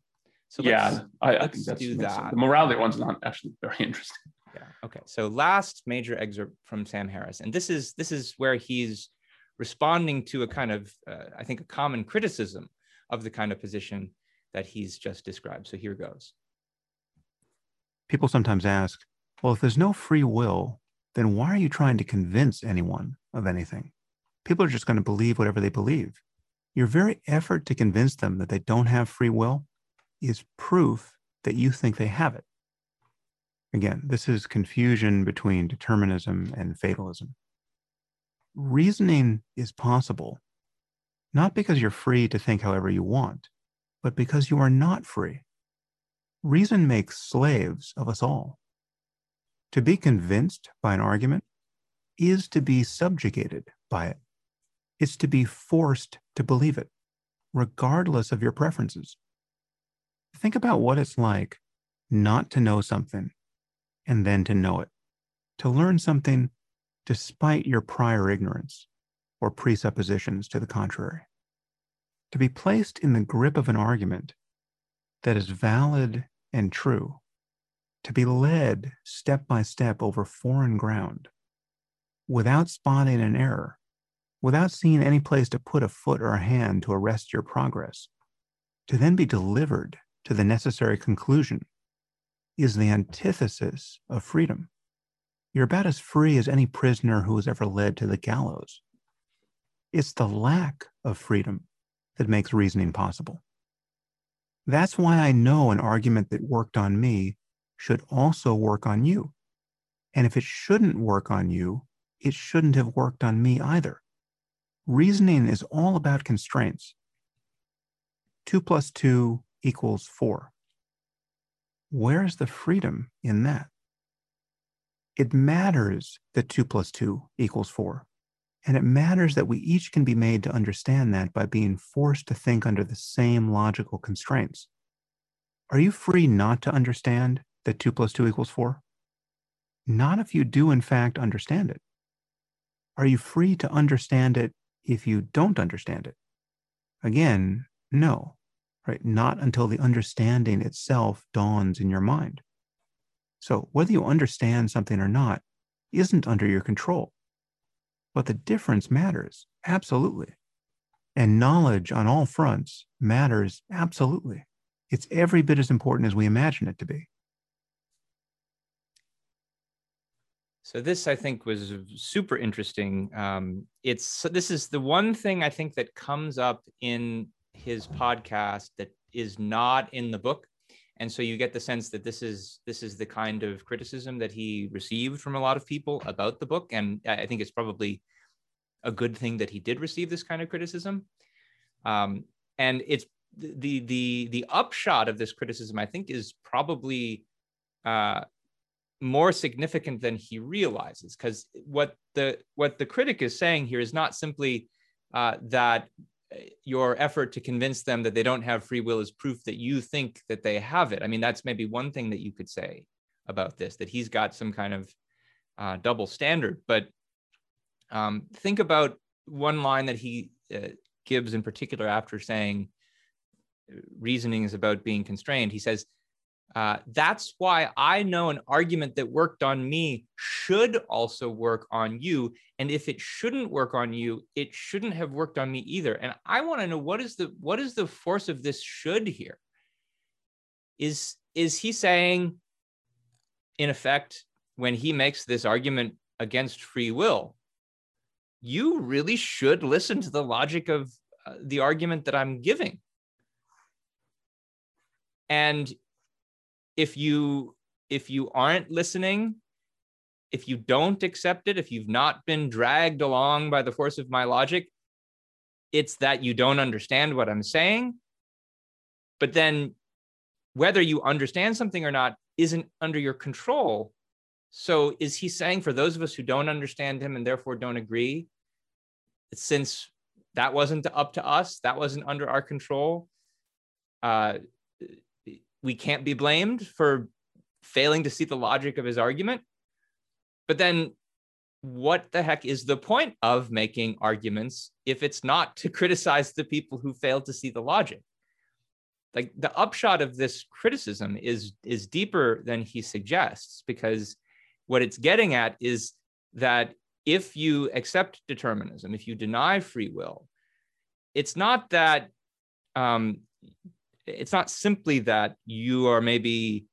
S2: So yeah, I, I think that's do that. The morality one's not actually very interesting.
S1: Yeah. Okay. So last major excerpt from Sam Harris, and this is this is where he's responding to a kind of uh, I think a common criticism of the kind of position that he's just described. So here goes.
S3: People sometimes ask, well, if there's no free will, then why are you trying to convince anyone of anything? People are just going to believe whatever they believe. Your very effort to convince them that they don't have free will is proof that you think they have it. Again, this is confusion between determinism and fatalism. Reasoning is possible, not because you're free to think however you want, but because you are not free. Reason makes slaves of us all. To be convinced by an argument is to be subjugated by it. It's to be forced to believe it, regardless of your preferences. Think about what it's like not to know something and then to know it, to learn something despite your prior ignorance or presuppositions to the contrary, to be placed in the grip of an argument that is valid and true, to be led step by step over foreign ground without spotting an error without seeing any place to put a foot or a hand to arrest your progress, to then be delivered to the necessary conclusion is the antithesis of freedom. You're about as free as any prisoner who was ever led to the gallows. It's the lack of freedom that makes reasoning possible. That's why I know an argument that worked on me should also work on you. And if it shouldn't work on you, it shouldn't have worked on me either. Reasoning is all about constraints. 2 plus 2 equals 4. Where's the freedom in that? It matters that 2 plus 2 equals 4. And it matters that we each can be made to understand that by being forced to think under the same logical constraints. Are you free not to understand that 2 plus 2 equals 4? Not if you do, in fact, understand it. Are you free to understand it if you don't understand it? Again, no. right? Not until the understanding itself dawns in your mind. So, whether you understand something or not isn't under your control. But the difference matters, absolutely. And knowledge on all fronts matters, absolutely. It's every bit as important as we imagine it to be.
S1: So this, I think, was super interesting. Um, it's this is the one thing I think that comes up in his podcast that is not in the book, and so you get the sense that this is this is the kind of criticism that he received from a lot of people about the book, and I think it's probably a good thing that he did receive this kind of criticism. Um, and it's the the the upshot of this criticism, I think, is probably uh, more significant than he realizes because what the what the critic is saying here is not simply uh, that uh, your effort to convince them that they don't have free will is proof that you think that they have it. I mean that's maybe one thing that you could say about this that he's got some kind of uh, double standard. But um, think about one line that he uh, gives in particular after saying uh, reasoning is about being constrained. He says uh, that's why I know an argument that worked on me should also work on you. And if it shouldn't work on you, it shouldn't have worked on me either. And I want to know what is the what is the force of this should here? Is is he saying, in effect, when he makes this argument against free will, you really should listen to the logic of uh, the argument that I'm giving. And if you if you aren't listening if you don't accept it if you've not been dragged along by the force of my logic it's that you don't understand what i'm saying. But then whether you understand something or not isn't under your control. So is he saying for those of us who don't understand him and therefore don't agree since that wasn't up to us that wasn't under our control uh, we can't be blamed for failing to see the logic of his argument. But then what the heck is the point of making arguments if it's not to criticize the people who fail to see the logic? Like the upshot of this criticism is is deeper than he suggests because what it's getting at is that if you accept determinism, if you deny free will, it's not that um, it's not simply that you are maybe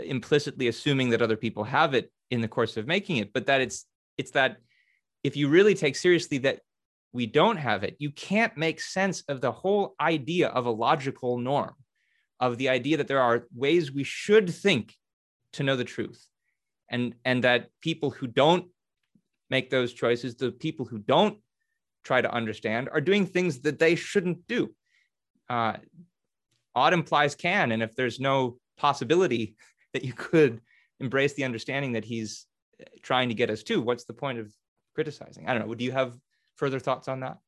S1: implicitly assuming that other people have it in the course of making it but that it's it's that if you really take seriously that we don't have it you can't make sense of the whole idea of a logical norm of the idea that there are ways we should think to know the truth. And and that people who don't make those choices the people who don't try to understand are doing things that they shouldn't do uh, ought implies can. And if there's no possibility that you could embrace the understanding that he's trying to get us to, what's the point of criticizing? I don't know. Do you have further thoughts on that?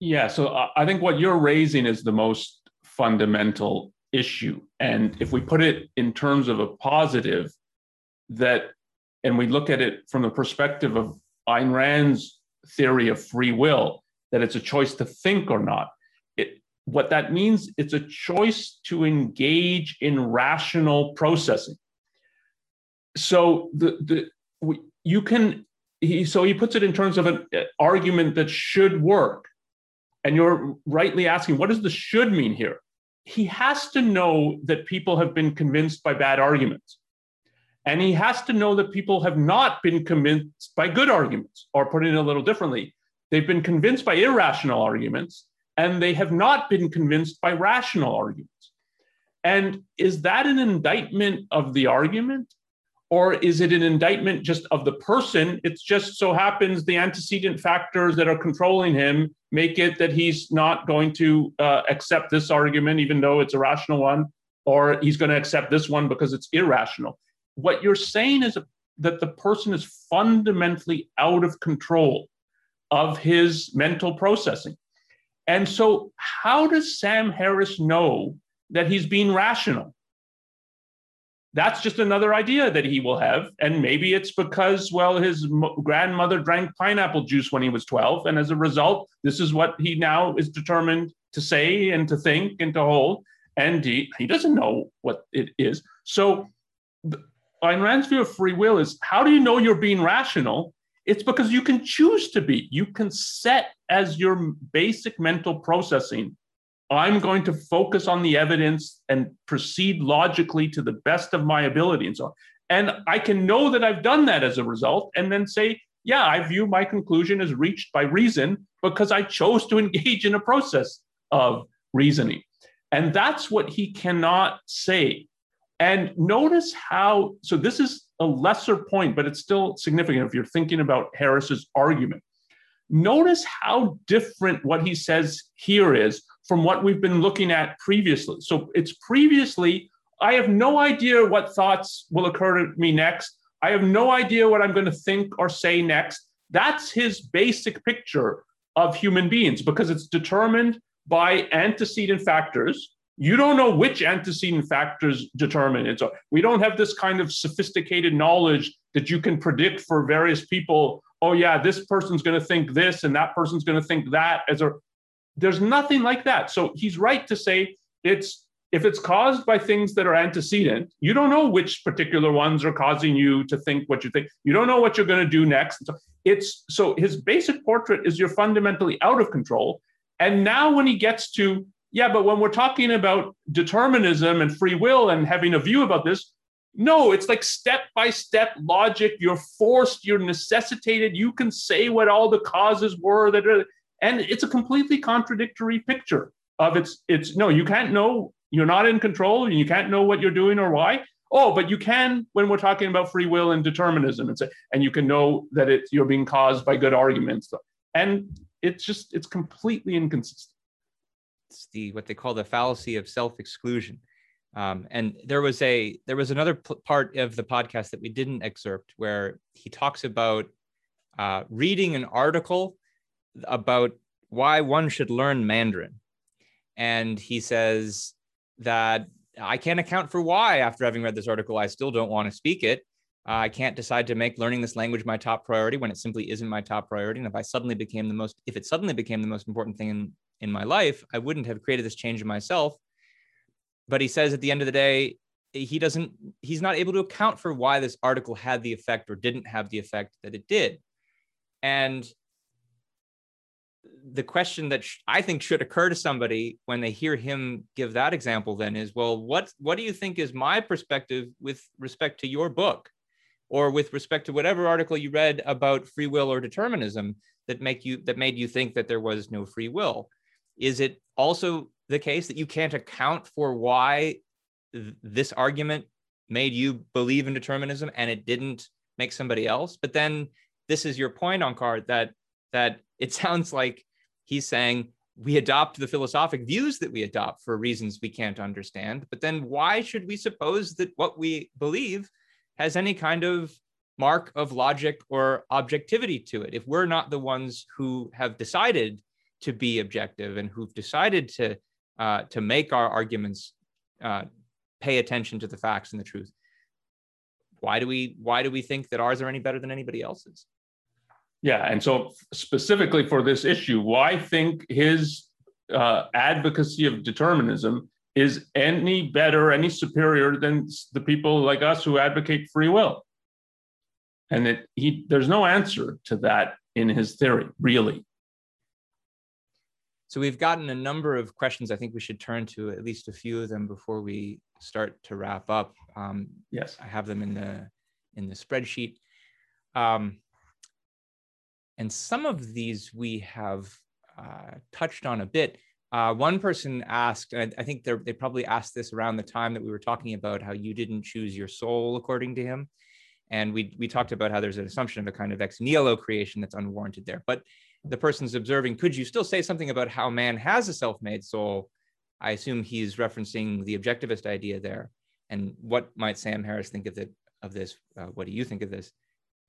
S2: Yeah. So I think what you're raising is the most fundamental issue. And if we put it in terms of a positive, that, and we look at it from the perspective of Ayn Rand's theory of free will, that it's a choice to think or not. It, what that means, it's a choice to engage in rational processing. So the the you can he so he puts it in terms of an uh, argument that should work, and you're rightly asking what does the should mean here? He has to know that people have been convinced by bad arguments. And he has to know that people have not been convinced by good arguments, or put it a little differently, They've been convinced by irrational arguments, and they have not been convinced by rational arguments. And is that an indictment of the argument? Or is it an indictment just of the person? It's just so happens the antecedent factors that are controlling him make it that he's not going to uh, accept this argument, even though it's a rational one, or he's going to accept this one because it's irrational. What you're saying is that the person is fundamentally out of control of his mental processing. And so, how does Sam Harris know that he's being rational? that's just another idea that he will have. And maybe it's because, well, his grandmother drank pineapple juice when he was 12. And as a result, this is what he now is determined to say and to think and to hold. And he, he doesn't know what it is. So, Ayn Rand's view of free will is how do you know you're being rational? It's because you can choose to be. You can set as your basic mental processing I'm going to focus on the evidence and proceed logically to the best of my ability and so on. And I can know that I've done that as a result and then say, yeah, I view my conclusion as reached by reason because I chose to engage in a process of reasoning. And that's what he cannot say. And notice how, so this is a lesser point, but it's still significant if you're thinking about Harris's argument. Notice how different what he says here is from what we've been looking at previously. So it's previously, I have no idea what thoughts will occur to me next. I have no idea what I'm going to think or say next. That's his basic picture of human beings because it's determined by antecedent factors. You don't know which antecedent factors determine it. So we don't have this kind of sophisticated knowledge that you can predict for various people. Oh, yeah, this person's going to think this and that person's going to think that. As a there's nothing like that. So he's right to say it's if it's caused by things that are antecedent, you don't know which particular ones are causing you to think what you think. You don't know what you're going to do next. So it's so his basic portrait is you're fundamentally out of control. And now when he gets to yeah, but when we're talking about determinism and free will and having a view about this, no, it's like step by step logic. You're forced, you're necessitated. You can say what all the causes were that are, and it's a completely contradictory picture of it's it's no you can't know you're not in control and you can't know what you're doing or why oh but you can when we're talking about free will and determinism and say and you can know that it's you're being caused by good arguments and it's just it's completely inconsistent
S1: it's the what they call the fallacy of self-exclusion um, and there was a there was another p- part of the podcast that we didn't excerpt where he talks about uh, reading an article about why one should learn Mandarin. And he says that I can't account for why, after having read this article, I still don't want to speak it. Uh, I can't decide to make learning this language my top priority when it simply isn't my top priority. And if I suddenly became the most, if it suddenly became the most important thing in, in my life, I wouldn't have created this change in myself. But he says at the end of the day, he doesn't, he's not able to account for why this article had the effect or didn't have the effect that it did. And the question that sh- I think should occur to somebody when they hear him give that example then is, well, what what do you think is my perspective with respect to your book, or with respect to whatever article you read about free will or determinism that make you that made you think that there was no free will? Is it also the case that you can't account for why th- this argument made you believe in determinism and it didn't make somebody else? But then this is your point Onkar that that it sounds like he's saying we adopt the philosophic views that we adopt for reasons we can't understand. But then why should we suppose that what we believe has any kind of mark of logic or objectivity to it. If we're not the ones who have decided to be objective and who've decided to uh, to make our arguments uh, pay attention to the facts and the truth why do we why do we think that ours are any better than anybody else's?
S2: Yeah, and so specifically for this issue, why think his uh, advocacy of determinism is any better, any superior than the people like us who advocate free will? And it, he, there's no answer to that in his theory, really.
S1: So we've gotten a number of questions. I think we should turn to at least a few of them before we start to wrap up. Um,
S2: yes,
S1: I have them in the in the spreadsheet. Um, and some of these we have uh, touched on a bit. Uh, one person asked, and I think they probably asked this around the time that we were talking about how you didn't choose your soul according to him. And we, we talked about how there's an assumption of a kind of ex nihilo creation that's unwarranted there. But the person's observing, could you still say something about how man has a self made soul? I assume he's referencing the objectivist idea there. And what might Sam Harris think of, the, of this? Uh, what do you think of this?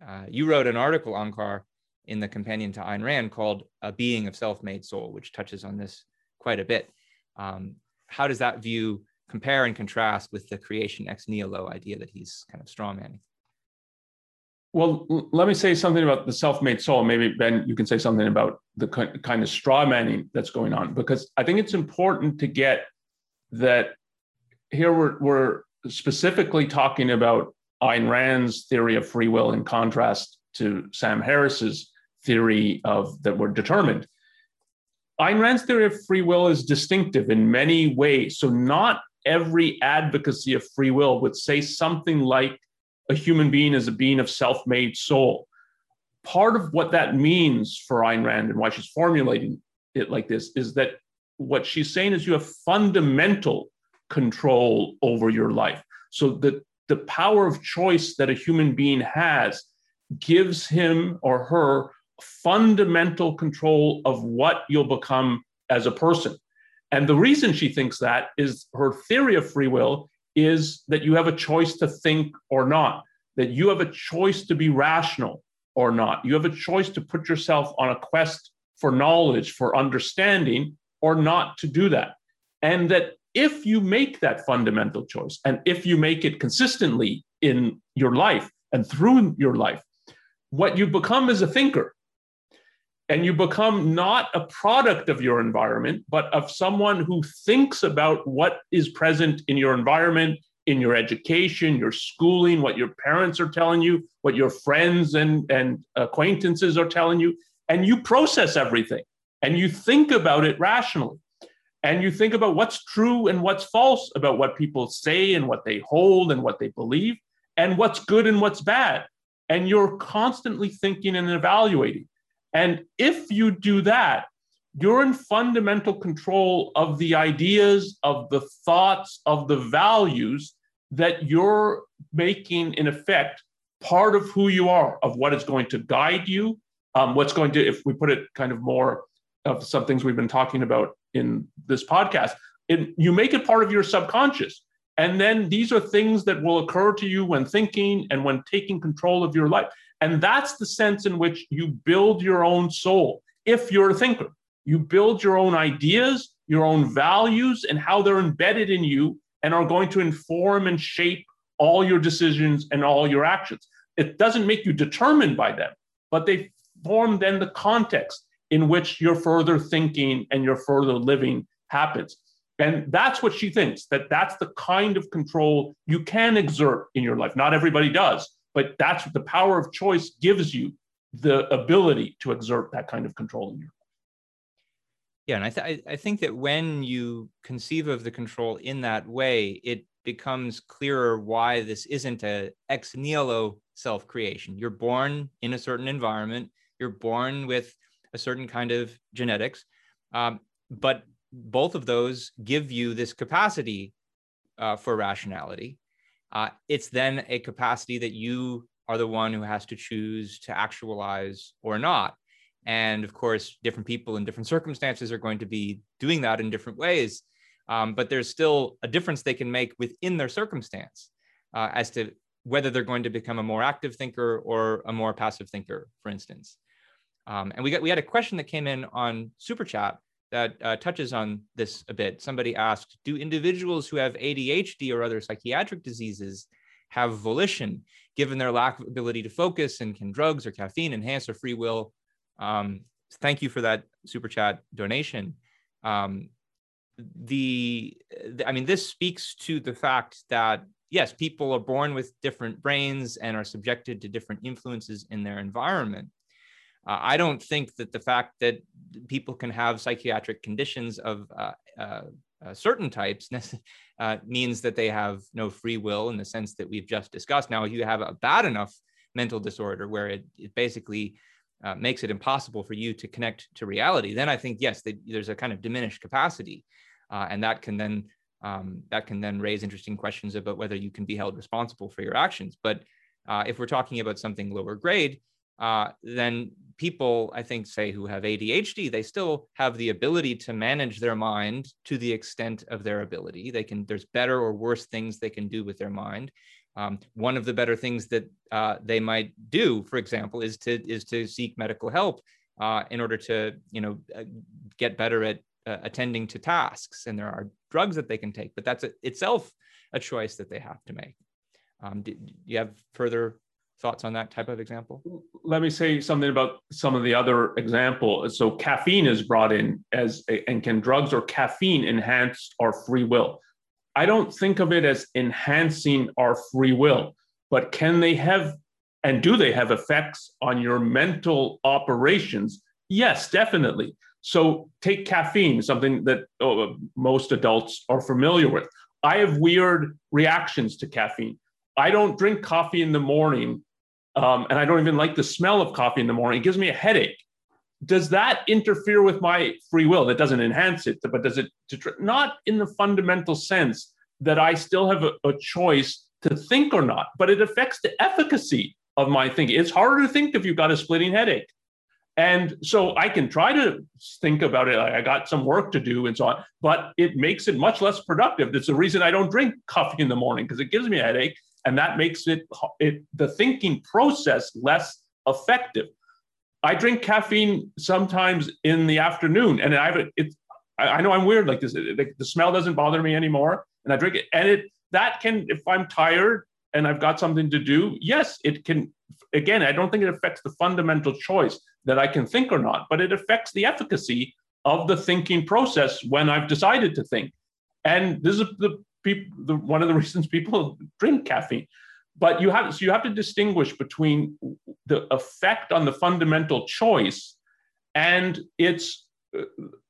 S1: Uh, you wrote an article, Onkar, in the companion to Ayn Rand called A Being of Self Made Soul, which touches on this quite a bit. Um, how does that view compare and contrast with the creation ex nihilo idea that he's kind of strawmanning.
S2: Well, let me say something about the self-made soul. Maybe Ben, you can say something about the kind of straw manning that's going on, because I think it's important to get that here we're, we're specifically talking about Ayn Rand's theory of free will in contrast to Sam Harris's theory of that we're determined. Ayn Rand's theory of free will is distinctive in many ways. So not every advocacy of free will would say something like a human being is a being of self-made soul. Part of what that means for Ayn Rand and why she's formulating it like this is that what she's saying is you have fundamental control over your life. So that the power of choice that a human being has gives him or her fundamental control of what you'll become as a person. And the reason she thinks that is her theory of free will is that you have a choice to think or not, that you have a choice to be rational or not. You have a choice to put yourself on a quest for knowledge, for understanding, or not to do that. And that if you make that fundamental choice, and if you make it consistently in your life and through your life, what you become is a thinker and you become not a product of your environment, but of someone who thinks about what is present in your environment, in your education, your schooling, what your parents are telling you, what your friends and, and acquaintances are telling you, and you process everything and you think about it rationally. And you think about what's true and what's false about what people say and what they hold and what they believe, and what's good and what's bad. And you're constantly thinking and evaluating. And if you do that, you're in fundamental control of the ideas, of the thoughts, of the values that you're making, in effect, part of who you are, of what is going to guide you, um, what's going to, if we put it kind of more of some things we've been talking about in this podcast, it, you make it part of your subconscious. And then these are things that will occur to you when thinking and when taking control of your life. And that's the sense in which you build your own soul. If you're a thinker, you build your own ideas, your own values, and how they're embedded in you and are going to inform and shape all your decisions and all your actions. It doesn't make you determined by them, but they form then the context in which your further thinking and your further living happens. And that's what she thinks that that's the kind of control you can exert in your life. Not everybody does, but that's the power of choice gives you the ability to exert that kind of control in your life.
S1: Yeah, and I, th- I think that when you conceive of the control in that way, it becomes clearer why this isn't a ex nihilo self creation. You're born in a certain environment, you're born with a certain kind of genetics, um, but both of those give you this capacity uh, for rationality uh, it's then a capacity that you are the one who has to choose to actualize or not. And of course, different people in different circumstances are going to be doing that in different ways. Um, but there's still a difference they can make within their circumstance uh, as to whether they're going to become a more active thinker or a more passive thinker, for instance. Um, and we got we had a question that came in on Super Chat that uh, touches on this a bit. Somebody asked, do individuals who have ADHD or other psychiatric diseases have volition, given their lack of ability to focus? And can drugs or caffeine enhance their free will? Um, thank you for that super chat donation. Um, the, I mean, this speaks to the fact that yes, people are born with different brains and are subjected to different influences in their environment. Uh, I don't think that the fact that people can have psychiatric conditions of uh, uh, uh certain types uh, means that they have no free will in the sense that we've just discussed. Now, if you have a bad enough mental disorder where it, it basically uh, makes it impossible for you to connect to reality, then I think yes, they, there's a kind of diminished capacity, and that can then um, that can then raise interesting questions about whether you can be held responsible for your actions. But if we're talking about something lower grade, uh, then people, I think, say who have ADHD, they still have the ability to manage their mind to the extent of their ability. They can, there's better or worse things they can do with their mind. Um, one of the better things that uh, they might do, for example, is to is to seek medical help uh, in order to you know uh, get better at uh, attending to tasks and there are drugs that they can take but that's a, itself a choice that they have to make um, do, do you have further thoughts on that type of example?
S2: Let me say something about some of the other example. So caffeine is brought in as and can drugs or caffeine enhance our free will. I don't think of it as enhancing our free will but can they have and do they have effects on your mental operations? Yes definitely. So take caffeine something that oh, most adults are familiar with. I have weird reactions to caffeine. I don't drink coffee in the morning um, and I don't even like the smell of coffee in the morning. It gives me a headache. Does that interfere with my free will? That doesn't enhance it, but does it? Not in the fundamental sense that I still have a, a choice to think or not, but it affects the efficacy of my thinking. It's harder to think if you've got a splitting headache. And so I can try to think about it. I got some work to do and so on, but it makes it much less productive. That's the reason I don't drink coffee in the morning because it gives me a headache and that makes it, it the thinking process less effective. I drink caffeine sometimes in the afternoon, and I have it. it I, know I'm weird like this. the smell doesn't bother me anymore, and I drink it. And it that can, if I'm tired and I've got something to do, yes, it can. Again, I don't think it affects the fundamental choice that I can think or not, but it affects the efficacy of the thinking process when I've decided to think. And this is the people the, one of the reasons people drink caffeine. But you have so you have to distinguish between the effect on the fundamental choice and its uh,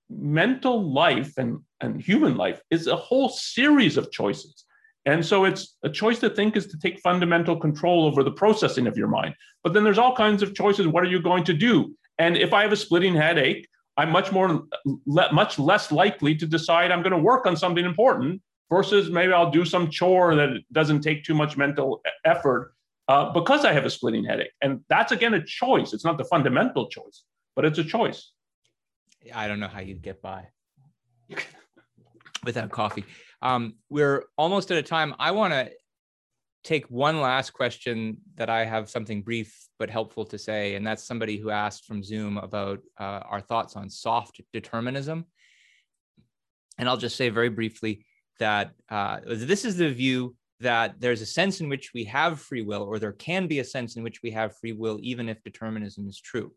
S2: mental life and, and human life is a whole series of choices. And so it's a choice to think is to take fundamental control over the processing of your mind. But then there's all kinds of choices. What are you going to do? And if i have a splitting headache i'm much more much less likely to decide i'm going to work on something important versus maybe I'll do some chore that doesn't take too much mental effort uh, because I have a splitting headache. And that's again a choice. It's not the fundamental choice, but it's a choice.
S1: I don't know how you'd get by without coffee. Um, we're almost at a time. I want to take one last question that I have something brief but helpful to say, and that's somebody who asked from Zoom about uh, our thoughts on soft determinism. And I'll just say very briefly that uh, this is the view that there's a sense in which we have free will, or there can be a sense in which we have free will, even if determinism is true.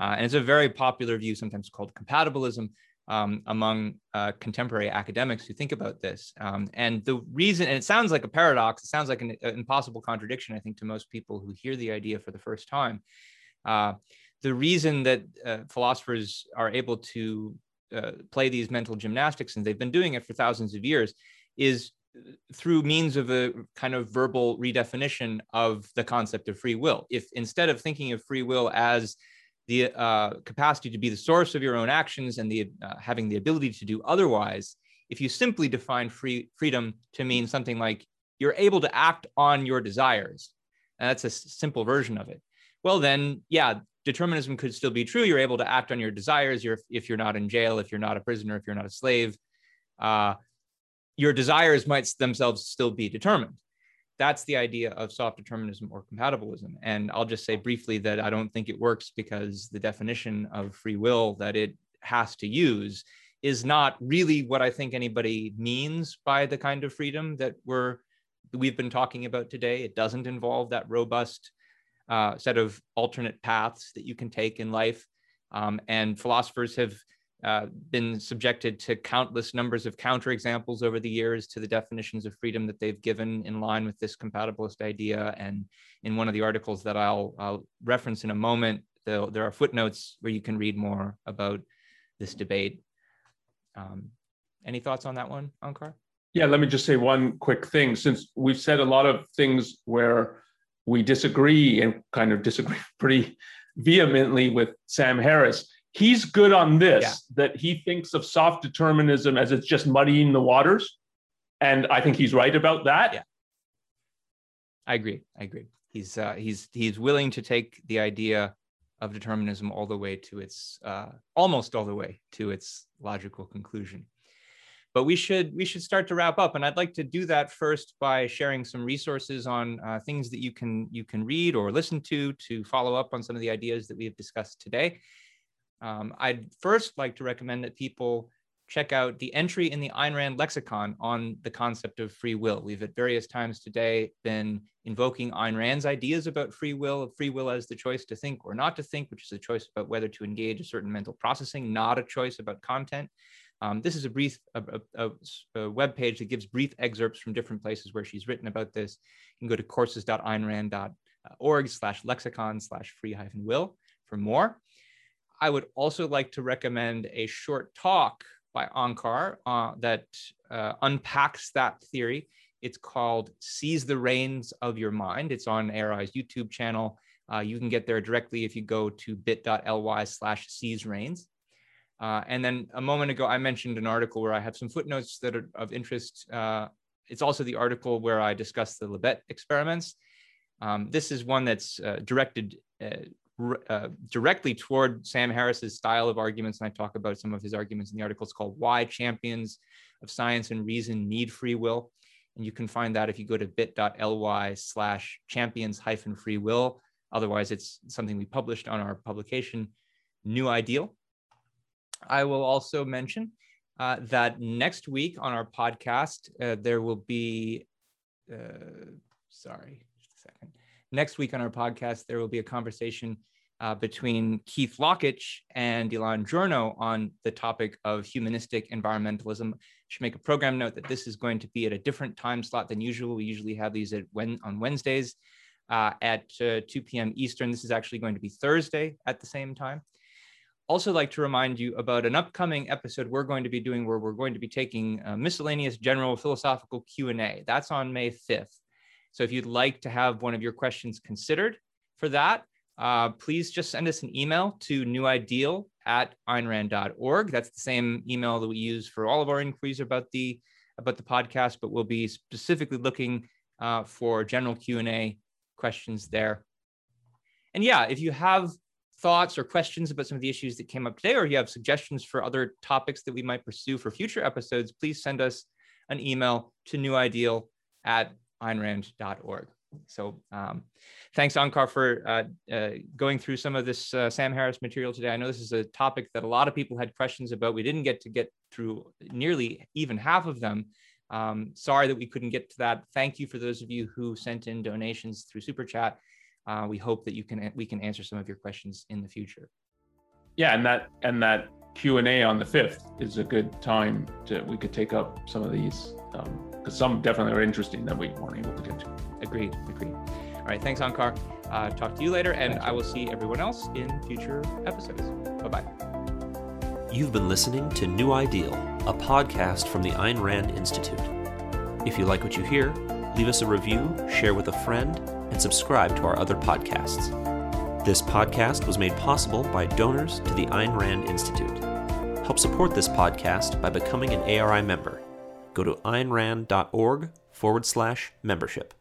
S1: Uh, and it's a very popular view, sometimes called compatibilism, um, among uh, contemporary academics who think about this. Um, and the reason, and it sounds like a paradox, it sounds like an, an, impossible contradiction, I think, to most people who hear the idea for the first time. Uh, the reason that uh, philosophers are able to uh, play these mental gymnastics, and they've been doing it for thousands of years, is through means of a kind of verbal redefinition of the concept of free will. If instead of thinking of free will as the uh, capacity to be the source of your own actions and the uh, having the ability to do otherwise, if you simply define free freedom to mean something like you're able to act on your desires, and that's a simple version of it. Well, then, yeah, determinism could still be true. You're able to act on your desires. You're if you're not in jail, if you're not a prisoner, if you're not a slave, uh, your desires might themselves still be determined. That's the idea of soft determinism or compatibilism. And I'll just say briefly that I don't think it works because the definition of free will that it has to use is not really what I think anybody means by the kind of freedom that we're we've been talking about today. It doesn't involve that robust uh, set of alternate paths that you can take in life. Um, and philosophers have uh, been subjected to countless numbers of counterexamples over the years to the definitions of freedom that they've given in line with this compatibilist idea. And in one of the articles that I'll, I'll reference in a moment, there are footnotes where you can read more about this debate. Um, any thoughts on that one, Onkar?
S2: Yeah, let me just say one quick thing. Since we've said a lot of things where we disagree and kind of disagree pretty vehemently with Sam Harris. He's good on this yeah. that he thinks of soft determinism as it's just muddying the waters. And I think he's right about that.
S1: Yeah. I agree. I agree. He's uh, he's he's willing to take the idea of determinism all the way to its uh, almost all the way to its logical conclusion but we should we should start to wrap up and i'd like to do that first by sharing some resources on uh, things that you can you can read or listen to to follow up on some of the ideas that we have discussed today um, i'd first like to recommend that people check out the entry in the Ayn Rand lexicon on the concept of free will. We've at various times today been invoking Ayn Rand's ideas about free will, free will as the choice to think or not to think, which is a choice about whether to engage a certain mental processing, not a choice about content. Um, this is a brief a, a, a, web page that gives brief excerpts from different places where she's written about this. You can go to courses.aynrand.org slash lexicon slash free hyphen will for more. I would also like to recommend a short talk by Onkar uh, that uh, unpacks that theory. It's called Seize the Reins of Your Mind. It's on ARI's YouTube channel. Uh, you can get there directly if you go to bit.ly slash seize reins. Uh, and then a moment ago, I mentioned an article where I have some footnotes that are of interest. Uh, it's also the article where I discuss the Libet experiments. Um, this is one that's uh, directed uh, directly toward Sam Harris's style of arguments. And I talk about some of his arguments in the article. It's called Why Champions of Science and Reason Need Free Will. And you can find that if you go to bit.ly slash champions hyphen free will. Otherwise, it's something we published on our publication, New Ideal. I will also mention uh, that next week on our podcast, uh, there will be, uh, sorry, Next week on our podcast, there will be a conversation uh, between Keith Lockitch and Elan Journo on the topic of humanistic environmentalism. I should make a program note that this is going to be at a different time slot than usual. We usually have these at when, on Wednesdays uh, at uh, 2 p.m. Eastern. This is actually going to be Thursday at the same time. Also, like to remind you about an upcoming episode we're going to be doing where we're going to be taking miscellaneous general philosophical Q&A. That's on May 5th. So if you'd like to have one of your questions considered for that, uh, please just send us an email to newideal at aynrand.org. That's the same email that we use for all of our inquiries about the about the podcast, but we'll be specifically looking uh, for general Q&A questions there. And yeah, if you have thoughts or questions about some of the issues that came up today, or you have suggestions for other topics that we might pursue for future episodes, please send us an email to newideal at aynrand.org. So um, thanks, Onkar, for uh, uh, going through some of this uh, Sam Harris material today. I know this is a topic that a lot of people had questions about. We didn't get to get through nearly even half of them. Um, sorry that we couldn't get to that. Thank you for those of you who sent in donations through Super Chat. Uh, we hope that you can we can answer some of your questions in the future.
S2: Yeah, and that and that Q and A on the fifth is a good time to we could take up some of these because um, some definitely are interesting that we weren't able to get to.
S1: Agreed. Agreed. All right. Thanks, Onkar. Uh, talk to you later, and Thanks. I will see everyone else in future episodes. Bye bye.
S4: You've been listening to New Ideal, a podcast from the Ayn Rand Institute. If you like what you hear, leave us a review, share with a friend, and subscribe to our other podcasts. This podcast was made possible by donors to the Ayn Rand Institute. Help support this podcast by becoming an ARI member go to aynrand.org forward slash membership.